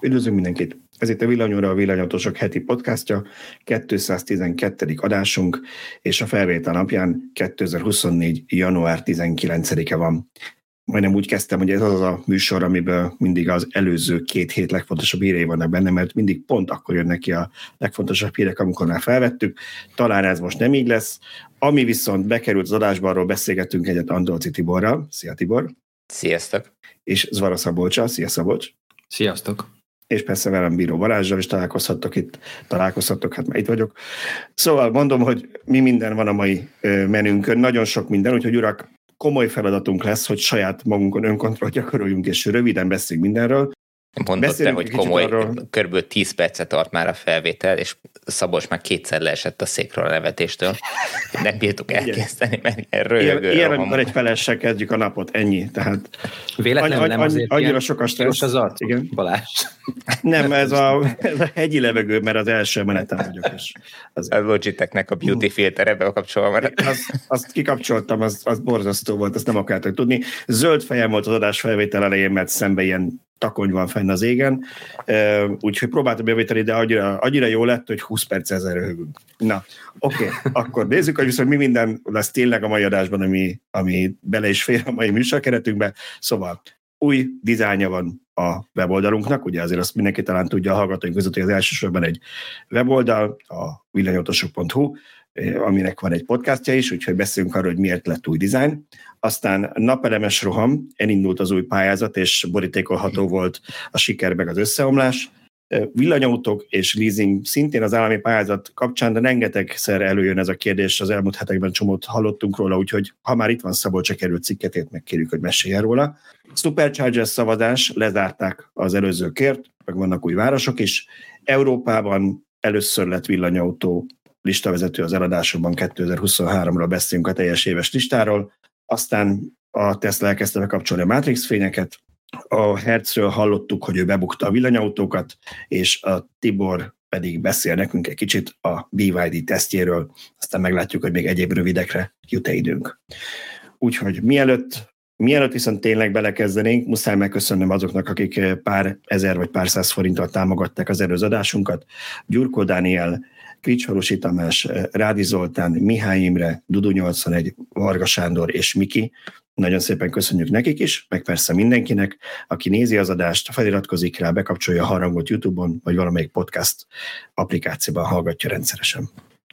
Üdvözlünk mindenkit! Ez itt a Villanyóra a Villanyautósok heti podcastja, 212. adásunk, és a felvétel napján 2024. január 19-e van. Majdnem úgy kezdtem, hogy ez az a műsor, amiben mindig az előző két hét legfontosabb hírei vannak benne, mert mindig pont akkor jönnek ki a legfontosabb hírek, amikor már felvettük. Talán ez most nem így lesz. Ami viszont bekerült az adásba, arról beszélgetünk egyet Andolci Tiborral. Szia Tibor! Sziasztok! És Zvara Szabolcsa. Szia Szabolcs! Sziasztok! És persze velem Bíró Balázsral is találkozhattok itt, találkozhattok, hát már itt vagyok. Szóval mondom, hogy mi minden van a mai menünkön, nagyon sok minden, úgyhogy urak, komoly feladatunk lesz, hogy saját magunkon önkontrollt gyakoroljunk, és röviden beszéljünk mindenről. Mondtad te, hogy komoly, arról... körülbelül 10 percet tart már a felvétel, és Szabos már kétszer leesett a székről a nevetéstől. Nem bírtuk elkezdeni, mert ilyen röhögő. Ilyen, amikor egy felessel kezdjük a napot, ennyi. Tehát Véletlenül any, nem azért annyira sok a stressz. az arc, Igen. Balázs. Nem, ez a, ez a hegyi levegő, mert az első meneten vagyok. És az... A Logitechnek a beauty filter ebbe a kapcsolva. Mert... Az, azt kikapcsoltam, az, az borzasztó volt, azt nem akartak tudni. Zöld fejem volt az adás felvétel elején, mert szembe ilyen takony van fenn az égen, úgyhogy próbáltam bevételi, de annyira, annyira jó lett, hogy 20 perc ezzel röhögünk. Na, oké, okay, akkor nézzük, hogy viszont mi minden lesz tényleg a mai adásban, ami, ami bele is fér a mai műsorkeretünkbe. Szóval új dizájnja van a weboldalunknak, ugye azért azt mindenki talán tudja a hallgatóink között, hogy az elsősorban egy weboldal, a villanyautósok.hu, aminek van egy podcastja is, úgyhogy beszélünk arról, hogy miért lett új dizájn. Aztán napelemes roham, elindult az új pályázat, és borítékolható volt a siker meg az összeomlás. Villanyautók és leasing szintén az állami pályázat kapcsán, de rengetegszer előjön ez a kérdés, az elmúlt hetekben csomót hallottunk róla, úgyhogy ha már itt van Szabolcsa került cikketét, megkérjük, hogy meséljen róla. Superchargers szavazás, lezárták az előző kért, meg vannak új városok is. Európában először lett villanyautó listavezető az eladásokban 2023-ra beszélünk a teljes éves listáról, aztán a Tesla elkezdte bekapcsolni a Matrix fényeket, a Hertzről hallottuk, hogy ő bebukta a villanyautókat, és a Tibor pedig beszél nekünk egy kicsit a BYD tesztjéről, aztán meglátjuk, hogy még egyéb rövidekre jut-e időnk. Úgyhogy mielőtt Mielőtt viszont tényleg belekezdenénk, muszáj megköszönnöm azoknak, akik pár ezer vagy pár száz forinttal támogatták az előző adásunkat. Gyurkó Dániel, Kricsvarosi Tamás, eh, Rádi Zoltán, Mihály Imre, Dudu 81, Varga Sándor és Miki. Nagyon szépen köszönjük nekik is, meg persze mindenkinek, aki nézi az adást, feliratkozik rá, bekapcsolja a harangot YouTube-on, vagy valamelyik podcast applikációban hallgatja rendszeresen.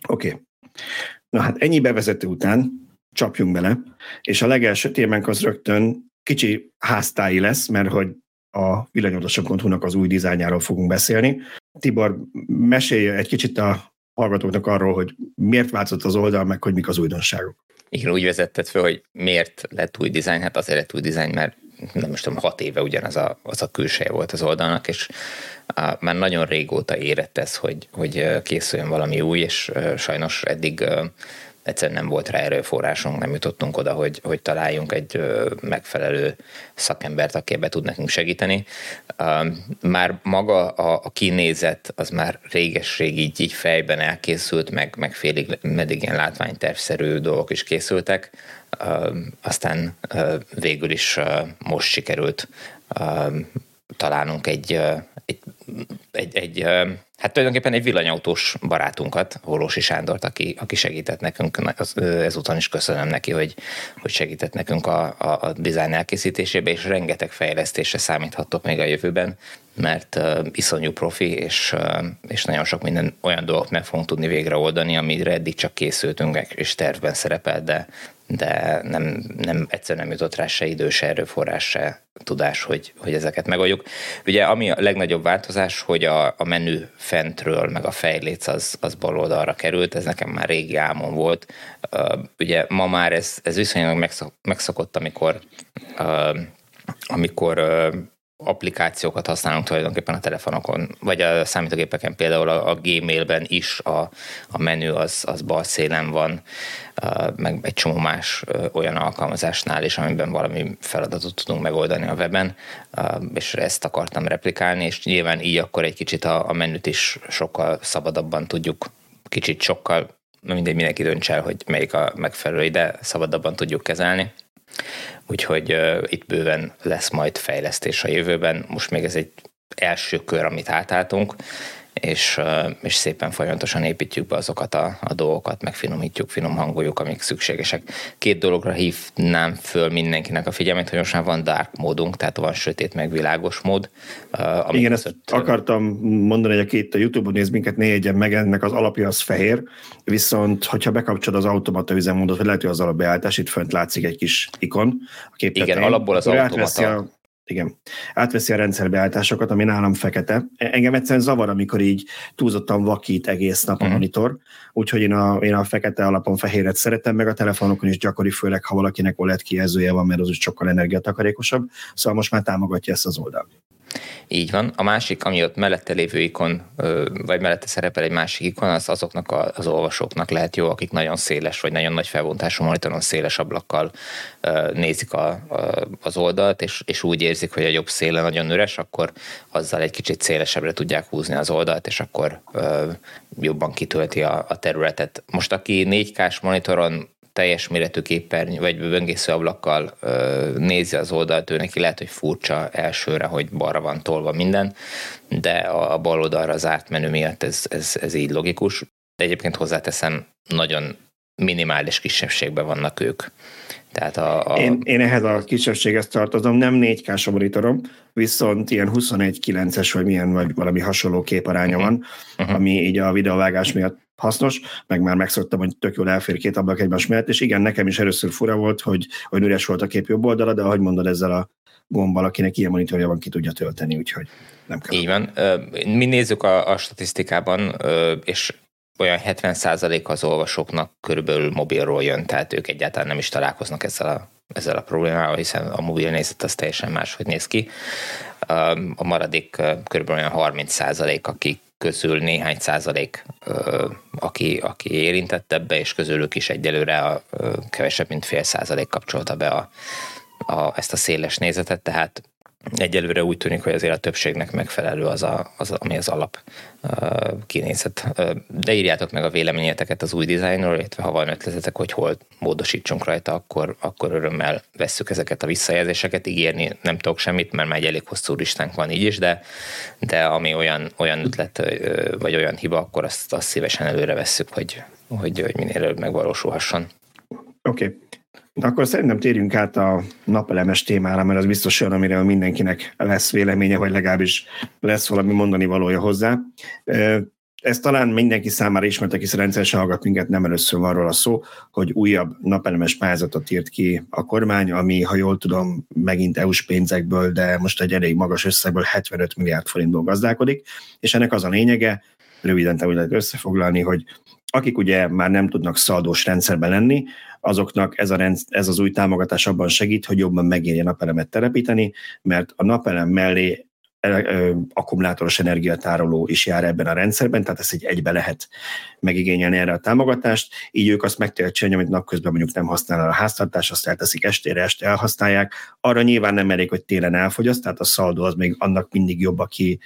Oké. Okay. Na hát ennyi bevezető után csapjunk bele, és a legelső témánk az rögtön kicsi háztályi lesz, mert hogy a villanyodosok.hu-nak az új dizájnjáról fogunk beszélni. Tibor, mesélj egy kicsit a hallgatóknak arról, hogy miért változott az oldal, meg hogy mik az újdonságok. Igen, úgy vezetted föl, hogy miért lett új dizájn, hát azért lett új dizájn, mert nem is tudom, hat éve ugyanaz a, az a külseje volt az oldalnak, és uh, már nagyon régóta érett ez, hogy, hogy készüljön valami új, és sajnos eddig egyszerűen nem volt rá erőforrásunk, nem jutottunk oda, hogy, hogy találjunk egy megfelelő szakembert, aki ebbe tud nekünk segíteni. Már maga a, a kinézet az már réges-rég így, így fejben elkészült, meg, meg félig meddig ilyen látványtervszerű dolgok is készültek, aztán végül is most sikerült találnunk egy, egy, egy, egy hát tulajdonképpen egy villanyautós barátunkat, Holósi Sándort, aki, aki segített nekünk, ezúton is köszönöm neki, hogy, hogy segített nekünk a, a, a design elkészítésébe, és rengeteg fejlesztésre számíthatok még a jövőben, mert uh, iszonyú profi, és, uh, és nagyon sok minden olyan dolgot meg fogunk tudni végre oldani, amire eddig csak készültünk, és tervben szerepel, de, de nem, nem egyszer nem jutott rá se idő, se erőforrás, se tudás, hogy, hogy ezeket megoldjuk. Ugye ami a legnagyobb változás, hogy a, a menü fentről, meg a fejléc az, az bal oldalra került, ez nekem már régi álmom volt. Ugye ma már ez, ez viszonylag megszok, megszokott, amikor amikor applikációkat használunk tulajdonképpen a telefonokon, vagy a számítógépeken, például a, a Gmailben is a, a menü az, az bal szélen van, meg egy csomó más olyan alkalmazásnál is, amiben valami feladatot tudunk megoldani a weben, és ezt akartam replikálni, és nyilván így akkor egy kicsit a, a menüt is sokkal szabadabban tudjuk, kicsit sokkal, mindegy, mindenki dönts el, hogy melyik a megfelelő, de szabadabban tudjuk kezelni. Úgyhogy uh, itt bőven lesz majd fejlesztés a jövőben. Most még ez egy első kör, amit átálltunk, és, és szépen folyamatosan építjük be azokat a, a dolgokat, megfinomítjuk, finom hangoljuk, amik szükségesek. Két dologra hívnám föl mindenkinek a figyelmét, hogy most már van dark módunk, tehát van sötét meg világos mód. Ami Igen, ezt akartam mondani, hogy aki itt a YouTube-on néz minket, ne jegyen meg, ennek az alapja az fehér, viszont hogyha bekapcsolod az automata üzemmódot, vagy lehet, hogy az alapbeállítás, itt fönt látszik egy kis ikon a Igen, alapból az automata. A igen. Átveszi a rendszerbeállításokat, ami nálam fekete. Engem egyszerűen zavar, amikor így túlzottan vakít egész nap a mm. monitor, úgyhogy én a, én a fekete alapon fehéret szeretem, meg a telefonokon is gyakori, főleg ha valakinek OLED kijelzője van, mert az is sokkal energiatakarékosabb. Szóval most már támogatja ezt az oldalt. Így van. A másik, ami ott mellette lévő ikon, vagy mellette szerepel egy másik ikon, az azoknak az olvasóknak lehet jó, akik nagyon széles, vagy nagyon nagy felbontású monitoron széles ablakkal nézik a, a, az oldalt, és, és úgy érzik, hogy a jobb széle nagyon üres, akkor azzal egy kicsit szélesebbre tudják húzni az oldalt, és akkor jobban kitölti a, a területet. Most aki 4K-s monitoron teljes méretű képernyő, vagy böngésző ablakkal ö, nézi az oldalt, ő neki lehet, hogy furcsa elsőre, hogy balra van tolva minden, de a bal oldalra az átmenő miatt ez, ez, ez így logikus. De egyébként hozzáteszem, nagyon minimális kisebbségben vannak ők. Tehát a, a... Én, én ehhez a kisebbséghez tartozom, nem 4K monitorom, viszont ilyen 21-9-es, vagy milyen, vagy valami hasonló képaránya uh-huh. van, uh-huh. ami így a videóvágás miatt hasznos, meg már megszoktam, hogy tök jól elfér két ablak egymás mellett, és igen, nekem is először fura volt, hogy, hogy üres volt a kép jobb oldala, de ahogy mondod, ezzel a gombbal, akinek ilyen monitorja van, ki tudja tölteni, úgyhogy nem kell. Így van. Mi nézzük a, a statisztikában, és olyan 70% az olvasóknak körülbelül mobilról jön, tehát ők egyáltalán nem is találkoznak ezzel a, ezzel a problémával, hiszen a mobil nézet az teljesen máshogy néz ki. A maradék körülbelül olyan 30% akik közül néhány százalék, aki, aki érintett ebbe, és közülük is egyelőre a, kevesebb, mint fél százalék kapcsolta be a, a, ezt a széles nézetet, tehát egyelőre úgy tűnik, hogy azért a többségnek megfelelő az, a, az ami az alap uh, kinézet. De írjátok meg a véleményeteket az új dizájnról, illetve ha van ötletetek, hogy hol módosítsunk rajta, akkor, akkor örömmel vesszük ezeket a visszajelzéseket. Ígérni nem tudok semmit, mert már egy elég hosszú listánk van így is, de, de ami olyan, olyan ötlet uh, vagy olyan hiba, akkor azt, azt szívesen előre vesszük, hogy, hogy, hogy minél előbb megvalósulhasson. Oké. Okay. De akkor szerintem térjünk át a napelemes témára, mert az biztos olyan, amire mindenkinek lesz véleménye, vagy legalábbis lesz valami mondani valója hozzá. Ez talán mindenki számára ismert, aki rendszeresen hallgat minket, nem először van róla szó, hogy újabb napelemes pályázatot írt ki a kormány, ami, ha jól tudom, megint EU-s pénzekből, de most egy elég magas összegből 75 milliárd forintból gazdálkodik, és ennek az a lényege, röviden úgy lehet összefoglalni, hogy akik ugye már nem tudnak szaldós rendszerben lenni, azoknak ez, a rendsz, ez az új támogatás abban segít, hogy jobban megérje napelemet telepíteni, mert a napelem mellé akkumulátoros energiatároló is jár ebben a rendszerben, tehát ezt egy egybe lehet megigényelni erre a támogatást, így ők azt meg tudják amit napközben mondjuk nem használ a háztartás, azt elteszik estére, este elhasználják. Arra nyilván nem elég, hogy télen elfogyaszt, tehát a szaldó az még annak mindig jobb, aki,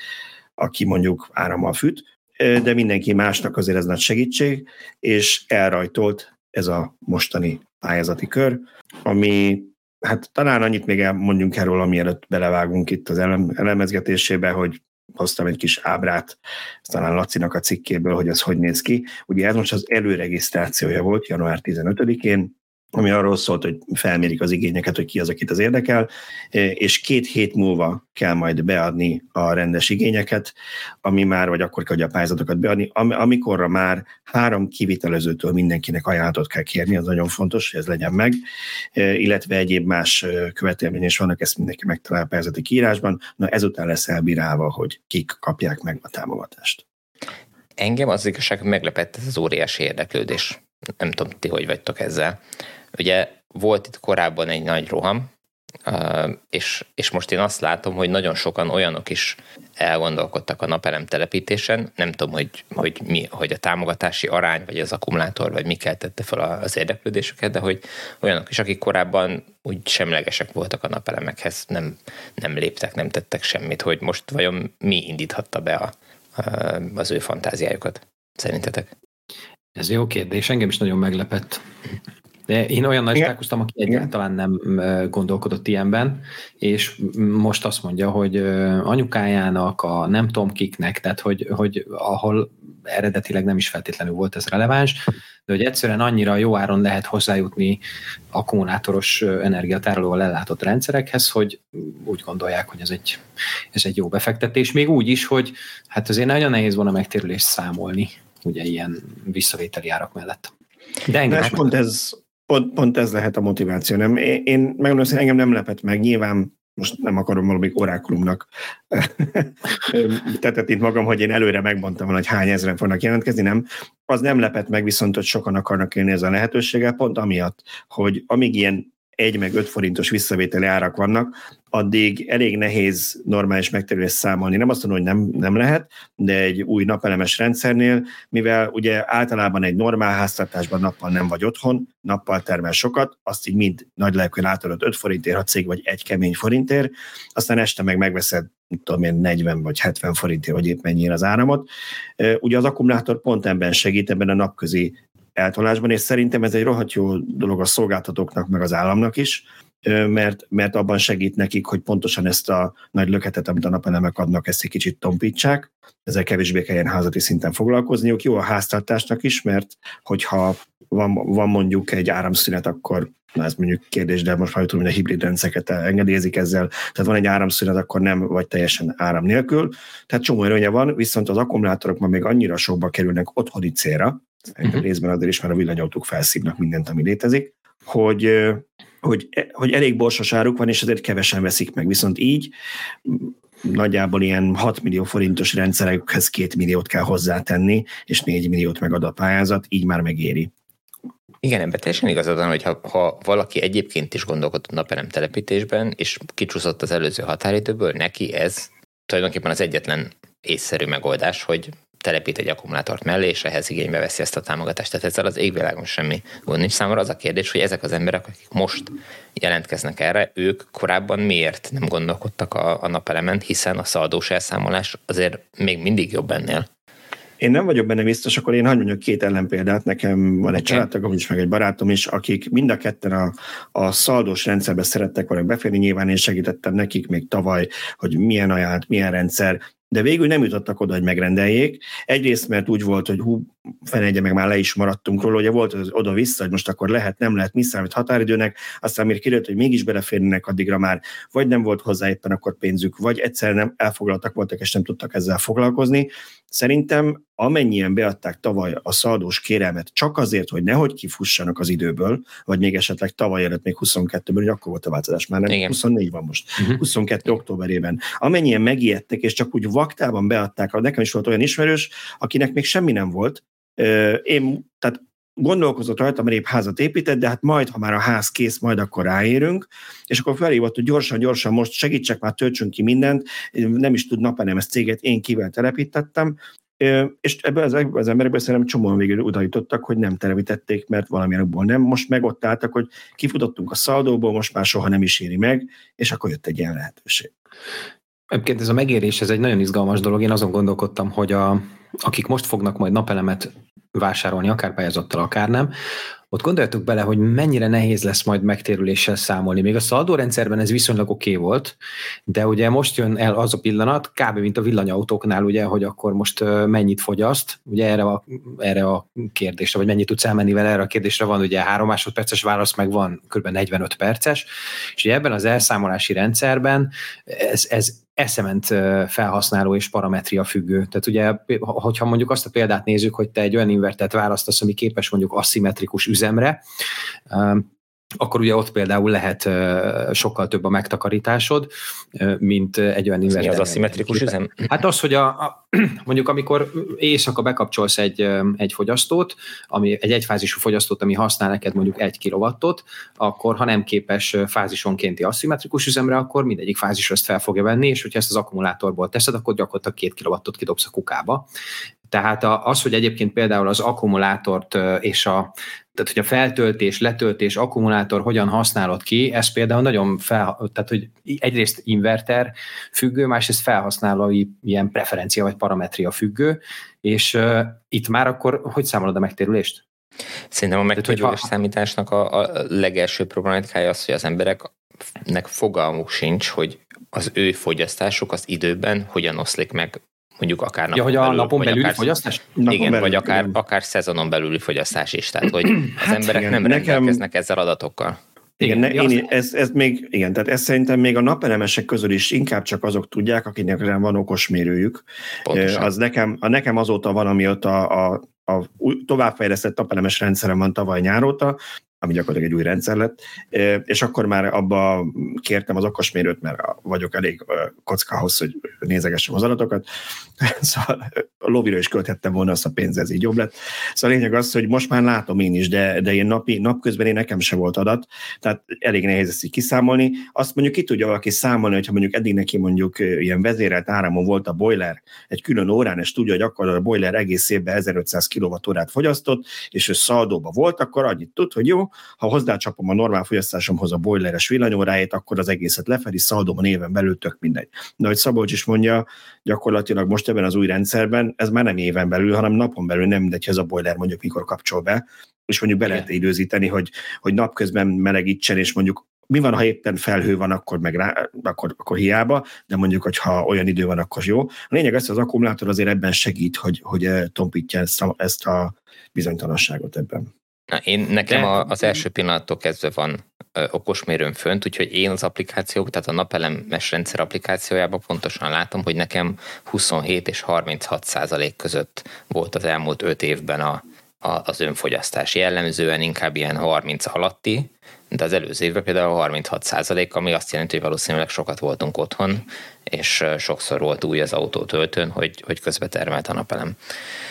aki mondjuk árammal fűt, de mindenki másnak azért ez nagy segítség, és elrajtolt ez a mostani pályázati kör, ami hát talán annyit még mondjunk erről, amielőtt belevágunk itt az elemezgetésébe, hogy hoztam egy kis ábrát, talán Lacinak a cikkéből, hogy ez hogy néz ki. Ugye ez most az előregisztrációja volt január 15-én, ami arról szólt, hogy felmérik az igényeket, hogy ki az, akit az érdekel, és két hét múlva kell majd beadni a rendes igényeket, ami már, vagy akkor kell a pályázatokat beadni, amikorra már három kivitelezőtől mindenkinek ajánlatot kell kérni, az nagyon fontos, hogy ez legyen meg, illetve egyéb más követelmény is vannak, ezt mindenki megtalál a pályázati kiírásban, na ezután lesz elbírálva, hogy kik kapják meg a támogatást. Engem az igazság meglepett ez az óriási érdeklődés. Nem tudom, ti hogy vagytok ezzel Ugye volt itt korábban egy nagy roham, és, és most én azt látom, hogy nagyon sokan olyanok is elgondolkodtak a napelem telepítésen, nem tudom, hogy, hogy, mi, hogy a támogatási arány, vagy az akkumulátor, vagy mi keltette fel az érdeklődésüket, de hogy olyanok is, akik korábban úgy semlegesek voltak a napelemekhez, nem, nem léptek, nem tettek semmit, hogy most vajon mi indíthatta be a, az ő fantáziájukat, szerintetek? Ez jó kérdés, engem is nagyon meglepett De én olyan nagy találkoztam, aki egyáltalán nem gondolkodott ilyenben, és most azt mondja, hogy anyukájának, a nem tudom kiknek, tehát hogy, hogy ahol eredetileg nem is feltétlenül volt ez releváns, de hogy egyszerűen annyira jó áron lehet hozzájutni akkumulátoros energiatárolóval ellátott rendszerekhez, hogy úgy gondolják, hogy ez egy, ez egy jó befektetés. Még úgy is, hogy hát azért nagyon nehéz volna megtérülést számolni, ugye ilyen visszavételi árak mellett. De engem pont ez, pont, pont ez lehet a motiváció. Nem? Én, én megmondom, hogy engem nem lepett meg. Nyilván most nem akarom valamik orákulumnak tetetint magam, hogy én előre megmondtam volna, hogy hány ezeren fognak jelentkezni, nem. Az nem lepett meg viszont, hogy sokan akarnak élni ezzel a lehetőséggel, pont amiatt, hogy amíg ilyen egy meg öt forintos visszavételi árak vannak, addig elég nehéz normális megterülést számolni. Nem azt mondom, hogy nem, nem lehet, de egy új napelemes rendszernél, mivel ugye általában egy normál háztartásban nappal nem vagy otthon, nappal termel sokat, azt így mind nagy lelkűen átadod 5 forintért, ha cég vagy egy kemény forintért, aztán este meg megveszed tudom én, 40 vagy 70 forintért, vagy épp mennyire az áramot. Ugye az akkumulátor pont ebben segít, ebben a napközi eltolásban, és szerintem ez egy rohadt jó dolog a szolgáltatóknak, meg az államnak is, mert, mert abban segít nekik, hogy pontosan ezt a nagy löketet, amit a napelemek adnak, ezt egy kicsit tompítsák, ezzel kevésbé kelljen házati szinten foglalkozniuk. Jó a háztartásnak is, mert hogyha van, van mondjuk egy áramszünet, akkor na ez mondjuk kérdés, de most már tudom, hogy a hibrid rendszereket engedélyezik ezzel, tehát van egy áramszünet, akkor nem vagy teljesen áram nélkül, tehát csomó előnye van, viszont az akkumulátorok már még annyira sokba kerülnek otthoni célra, uh-huh. részben azért is, mert a villanyautók felszívnak mindent, ami létezik, hogy, hogy, hogy elég borsos áruk van, és ezért kevesen veszik meg. Viszont így nagyjából ilyen 6 millió forintos rendszerekhez 2 milliót kell hozzátenni, és 4 milliót megad a pályázat, így már megéri. Igen, ebben teljesen igazad van, hogy ha, ha valaki egyébként is gondolkodott napelem telepítésben, és kicsúszott az előző határidőből, neki ez tulajdonképpen az egyetlen észszerű megoldás, hogy telepít egy akkumulátort mellé, és ehhez igénybe veszi ezt a támogatást. Tehát ezzel az égvilágon semmi gond nincs számomra. Az a kérdés, hogy ezek az emberek, akik most jelentkeznek erre, ők korábban miért nem gondolkodtak a, a napelemen, hiszen a szaldós elszámolás azért még mindig jobb ennél. Én nem vagyok benne biztos, akkor én hagyd mondjuk két ellenpéldát. Nekem van egy okay. családtagom is, meg egy barátom is, akik mind a ketten a, a szaldós rendszerbe szerettek volna beférni. Nyilván én segítettem nekik még tavaly, hogy milyen ajánlat, milyen rendszer, de végül nem jutottak oda, hogy megrendeljék. Egyrészt, mert úgy volt, hogy hú, fenegye meg már le is maradtunk róla, ugye volt az oda-vissza, hogy most akkor lehet, nem lehet, mi számít határidőnek, aztán még kiderült, hogy mégis beleférnének addigra már, vagy nem volt hozzá éppen akkor pénzük, vagy egyszer nem elfoglaltak voltak, és nem tudtak ezzel foglalkozni. Szerintem amennyien beadták tavaly a szaldós kérelmet csak azért, hogy nehogy kifussanak az időből, vagy még esetleg tavaly előtt még 22-ből, hogy akkor volt a változás, már nem Igen. 24 van most, uh-huh. 22 októberében. Amennyien megijedtek, és csak úgy vaktában beadták, nekem is volt olyan ismerős, akinek még semmi nem volt, én, tehát gondolkozott rajta, mert épp házat épített, de hát majd, ha már a ház kész, majd akkor ráérünk, és akkor felhívott, hogy gyorsan, gyorsan most segítsek már, töltsünk ki mindent, nem is tud napelemes céget, én kivel telepítettem, és ebből az, az emberekből szerintem csomóan végül oda hogy nem telepítették, mert valamilyen nem. Most meg ott álltak, hogy kifutottunk a szaldóból, most már soha nem is éri meg, és akkor jött egy ilyen lehetőség. Egyébként ez a megérés, ez egy nagyon izgalmas dolog. Én azon gondolkodtam, hogy a, akik most fognak majd napelemet vásárolni, akár pályázattal, akár nem, ott gondoljatok bele, hogy mennyire nehéz lesz majd megtérüléssel számolni. Még a szaldórendszerben ez viszonylag oké okay volt, de ugye most jön el az a pillanat, kb. mint a villanyautóknál, ugye, hogy akkor most mennyit fogyaszt, ugye erre a, erre a kérdésre, vagy mennyit tudsz elmenni vele, erre a kérdésre van ugye három másodperces válasz, meg van kb. 45 perces, és ugye ebben az elszámolási rendszerben ez, ez eszement felhasználó és parametria függő. Tehát ugye, hogyha mondjuk azt a példát nézzük, hogy te egy olyan invertert választasz, ami képes mondjuk aszimmetrikus üzemre, akkor ugye ott például lehet sokkal több a megtakarításod, mint egy olyan inverter. Mi az aszimmetrikus üzem? Hát az, hogy a, a, mondjuk amikor éjszaka bekapcsolsz egy, egy fogyasztót, ami, egy egyfázisú fogyasztót, ami használ neked mondjuk egy kilowattot, akkor ha nem képes fázisonkénti aszimmetrikus üzemre, akkor mindegyik fázis ezt fel fogja venni, és hogyha ezt az akkumulátorból teszed, akkor gyakorlatilag két kilowattot kidobsz a kukába. Tehát az, hogy egyébként például az akkumulátort és a, tehát hogy a feltöltés, letöltés, akkumulátor hogyan használod ki, ez például nagyon fel, tehát hogy egyrészt inverter függő, másrészt felhasználói ilyen preferencia vagy parametria függő, és uh, itt már akkor hogy számolod a megtérülést? Szerintem a megkötős számításnak a, a legelső problémája az, hogy az embereknek fogalmuk sincs, hogy az ő fogyasztásuk az időben hogyan oszlik meg mondjuk akár napon ja, hogy a belül, napon belüli akár, fogyasztás? Napon igen, belül, vagy akár, igen. akár szezonon belüli fogyasztás is. Tehát, hogy az hát emberek igen, nem nekem, rendelkeznek ezzel adatokkal. Igen, ne, én, ez, ez még, igen, tehát ezt szerintem még a napelemesek közül is inkább csak azok tudják, akiknek van okosmérőjük. Pontosan. Az nekem, a nekem azóta van, ami ott a, a, a továbbfejlesztett napelemes rendszerem van tavaly nyáróta, ami gyakorlatilag egy új rendszer lett, és akkor már abba kértem az okosmérőt, mert vagyok elég kockához, hogy nézegessem az adatokat, szóval a lovira is költhettem volna azt a pénzt, ez így jobb lett. Szóval a lényeg az, hogy most már látom én is, de, de én napi, napközben én nekem se volt adat, tehát elég nehéz ezt így kiszámolni. Azt mondjuk ki tudja valaki számolni, hogyha mondjuk eddig neki mondjuk ilyen vezérelt áramon volt a boiler egy külön órán, és tudja, hogy akkor a boiler egész évben 1500 kWh fogyasztott, és ő szaldóba volt, akkor annyit tud, hogy jó, ha hozzácsapom a normál fogyasztásomhoz a boileres villanyóráját, akkor az egészet lefedi, a éven belül tök mindegy. De hogy Szabolcs is mondja, gyakorlatilag most ebben az új rendszerben ez már nem éven belül, hanem napon belül nem mindegy, hogy ez a boiler mondjuk mikor kapcsol be, és mondjuk be lehet időzíteni, hogy, hogy napközben melegítsen, és mondjuk mi van, ha éppen felhő van, akkor, meg rá, akkor, akkor hiába, de mondjuk, hogy ha olyan idő van, akkor jó. A lényeg az, hogy az akkumulátor azért ebben segít, hogy, hogy eh, tompítja ezt a, ezt a bizonytalanságot ebben. Na, én nekem a, az első pillanattól kezdve van ö, okosmérőm fönt, úgyhogy én az applikációk, tehát a napelemes rendszer applikációjában pontosan látom, hogy nekem 27 és 36 százalék között volt az elmúlt 5 évben a, a, az önfogyasztás. Jellemzően inkább ilyen 30 alatti, de az előző évben például 36 százalék, ami azt jelenti, hogy valószínűleg sokat voltunk otthon, és sokszor volt új az autó töltőn, hogy, hogy közbe termelt a napelem.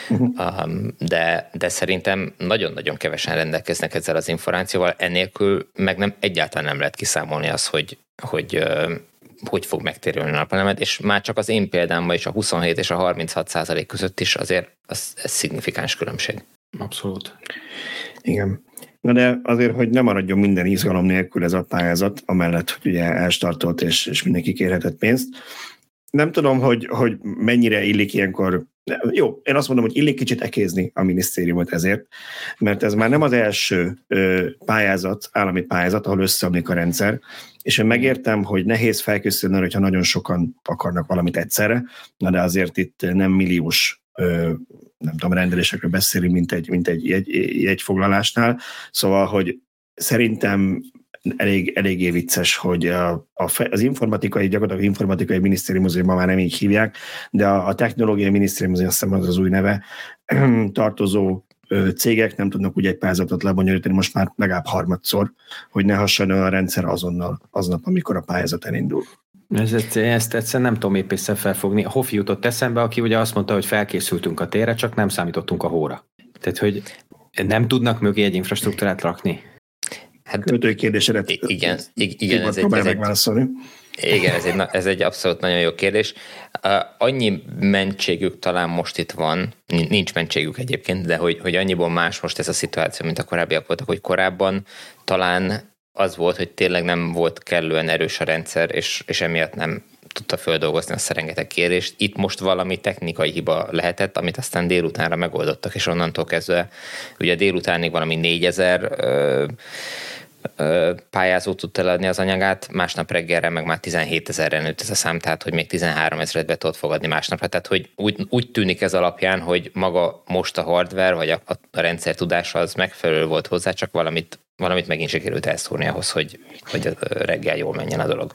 Uh-huh. Um, de, de szerintem nagyon-nagyon kevesen rendelkeznek ezzel az információval, ennélkül meg nem, egyáltalán nem lehet kiszámolni azt, hogy, hogy hogy fog megtérülni a napelemet, és már csak az én példámban is a 27 és a 36 százalék között is azért az, ez szignifikáns különbség. Abszolút. Igen. Na de azért, hogy nem maradjon minden izgalom nélkül ez a pályázat, amellett, hogy ugye elstartolt és, és mindenki kérhetett pénzt. Nem tudom, hogy, hogy mennyire illik ilyenkor jó, én azt mondom, hogy illik kicsit ekézni a minisztériumot ezért, mert ez már nem az első ö, pályázat, állami pályázat, ahol összeomlik a rendszer, és én megértem, hogy nehéz felkészülni, hogyha nagyon sokan akarnak valamit egyszerre, na de azért itt nem milliós nem tudom, rendelésekről beszélünk, mint egy, mint egy egy, egy foglalásnál. Szóval, hogy szerintem elég, eléggé vicces, hogy a, a, az informatikai, gyakorlatilag informatikai minisztérium, azért ma már nem így hívják, de a, a technológiai minisztérium, azért azt az az új neve, tartozó cégek nem tudnak úgy egy pályázatot lebonyolítani most már legalább harmadszor, hogy ne hasonló a rendszer azonnal, aznap, amikor a pályázat elindul. Ezt, ezt egyszerűen nem tudom épp felfogni. A Hofi jutott eszembe, aki ugye azt mondta, hogy felkészültünk a térre, csak nem számítottunk a hóra. Tehát, hogy nem tudnak mögé egy infrastruktúrát rakni. Hát, Költői kérdésre. Igen, igen, ez egy, ez egy, igen, ez egy, ez egy abszolút nagyon jó kérdés. Annyi mentségük talán most itt van, nincs mentségük egyébként, de hogy, hogy annyiból más most ez a szituáció, mint a korábbiak voltak, hogy korábban talán az volt, hogy tényleg nem volt kellően erős a rendszer, és, és emiatt nem tudta földolgozni a rengeteg kérést. Itt most valami technikai hiba lehetett, amit aztán délutánra megoldottak, és onnantól kezdve ugye délutánig valami 4000 ö, ö, pályázó tudta eladni az anyagát, másnap reggelre meg már 17 ezerre nőtt ez a szám, tehát hogy még 13 ezeret be tudott fogadni másnapra. Tehát hogy úgy, úgy tűnik ez alapján, hogy maga most a hardware vagy a, a rendszer tudása az megfelelő volt hozzá, csak valamit valamit megint sikerült elszúrni ahhoz, hogy, hogy reggel jól menjen a dolog.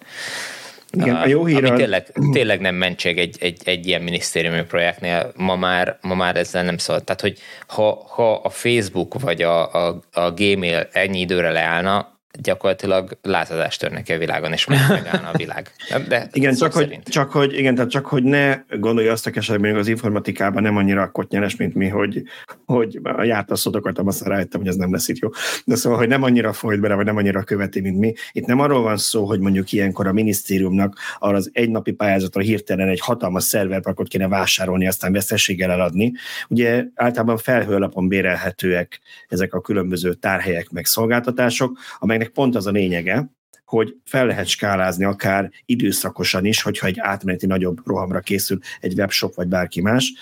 Igen, a jó hír az... tényleg, tényleg nem mentség egy, egy, egy ilyen minisztériumi projektnél, ma már, ma már ezzel nem szól. Tehát, hogy ha, ha a Facebook vagy a, a, a Gmail ennyi időre leállna, gyakorlatilag lázadást törnek a világon, és megállna a világ. De igen, csak hogy, csak hogy, igen, tehát csak hogy ne gondolja azt a keserben, az informatikában nem annyira kottnyeres, mint mi, hogy, hogy a jártaszokat akartam, aztán rájöttem, hogy ez nem lesz itt jó. De szóval, hogy nem annyira folyt bele, vagy nem annyira követi, mint mi. Itt nem arról van szó, hogy mondjuk ilyenkor a minisztériumnak arra az egynapi pályázatra hirtelen egy hatalmas szerverparkot kéne vásárolni, aztán veszességgel eladni. Ugye általában felhőlapon bérelhetőek ezek a különböző tárhelyek meg szolgáltatások, amelynek aminek pont az a lényege, hogy fel lehet skálázni akár időszakosan is, hogyha egy átmeneti nagyobb rohamra készül egy webshop vagy bárki más,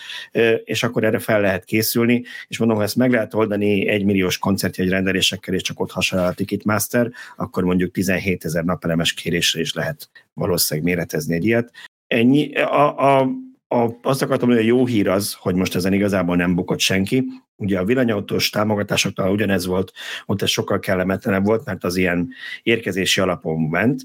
és akkor erre fel lehet készülni, és mondom, ha ezt meg lehet oldani egy milliós koncertjegy rendelésekkel, és csak ott hasonlál a Ticketmaster, akkor mondjuk 17 ezer napelemes kérésre is lehet valószínűleg méretezni egy ilyet. Ennyi. A, a, a, azt akartam mondani, hogy a jó hír az, hogy most ezen igazából nem bukott senki. Ugye a villanyautós támogatásoknál ugyanez volt, ott ez sokkal kellemetlenebb volt, mert az ilyen érkezési alapon ment.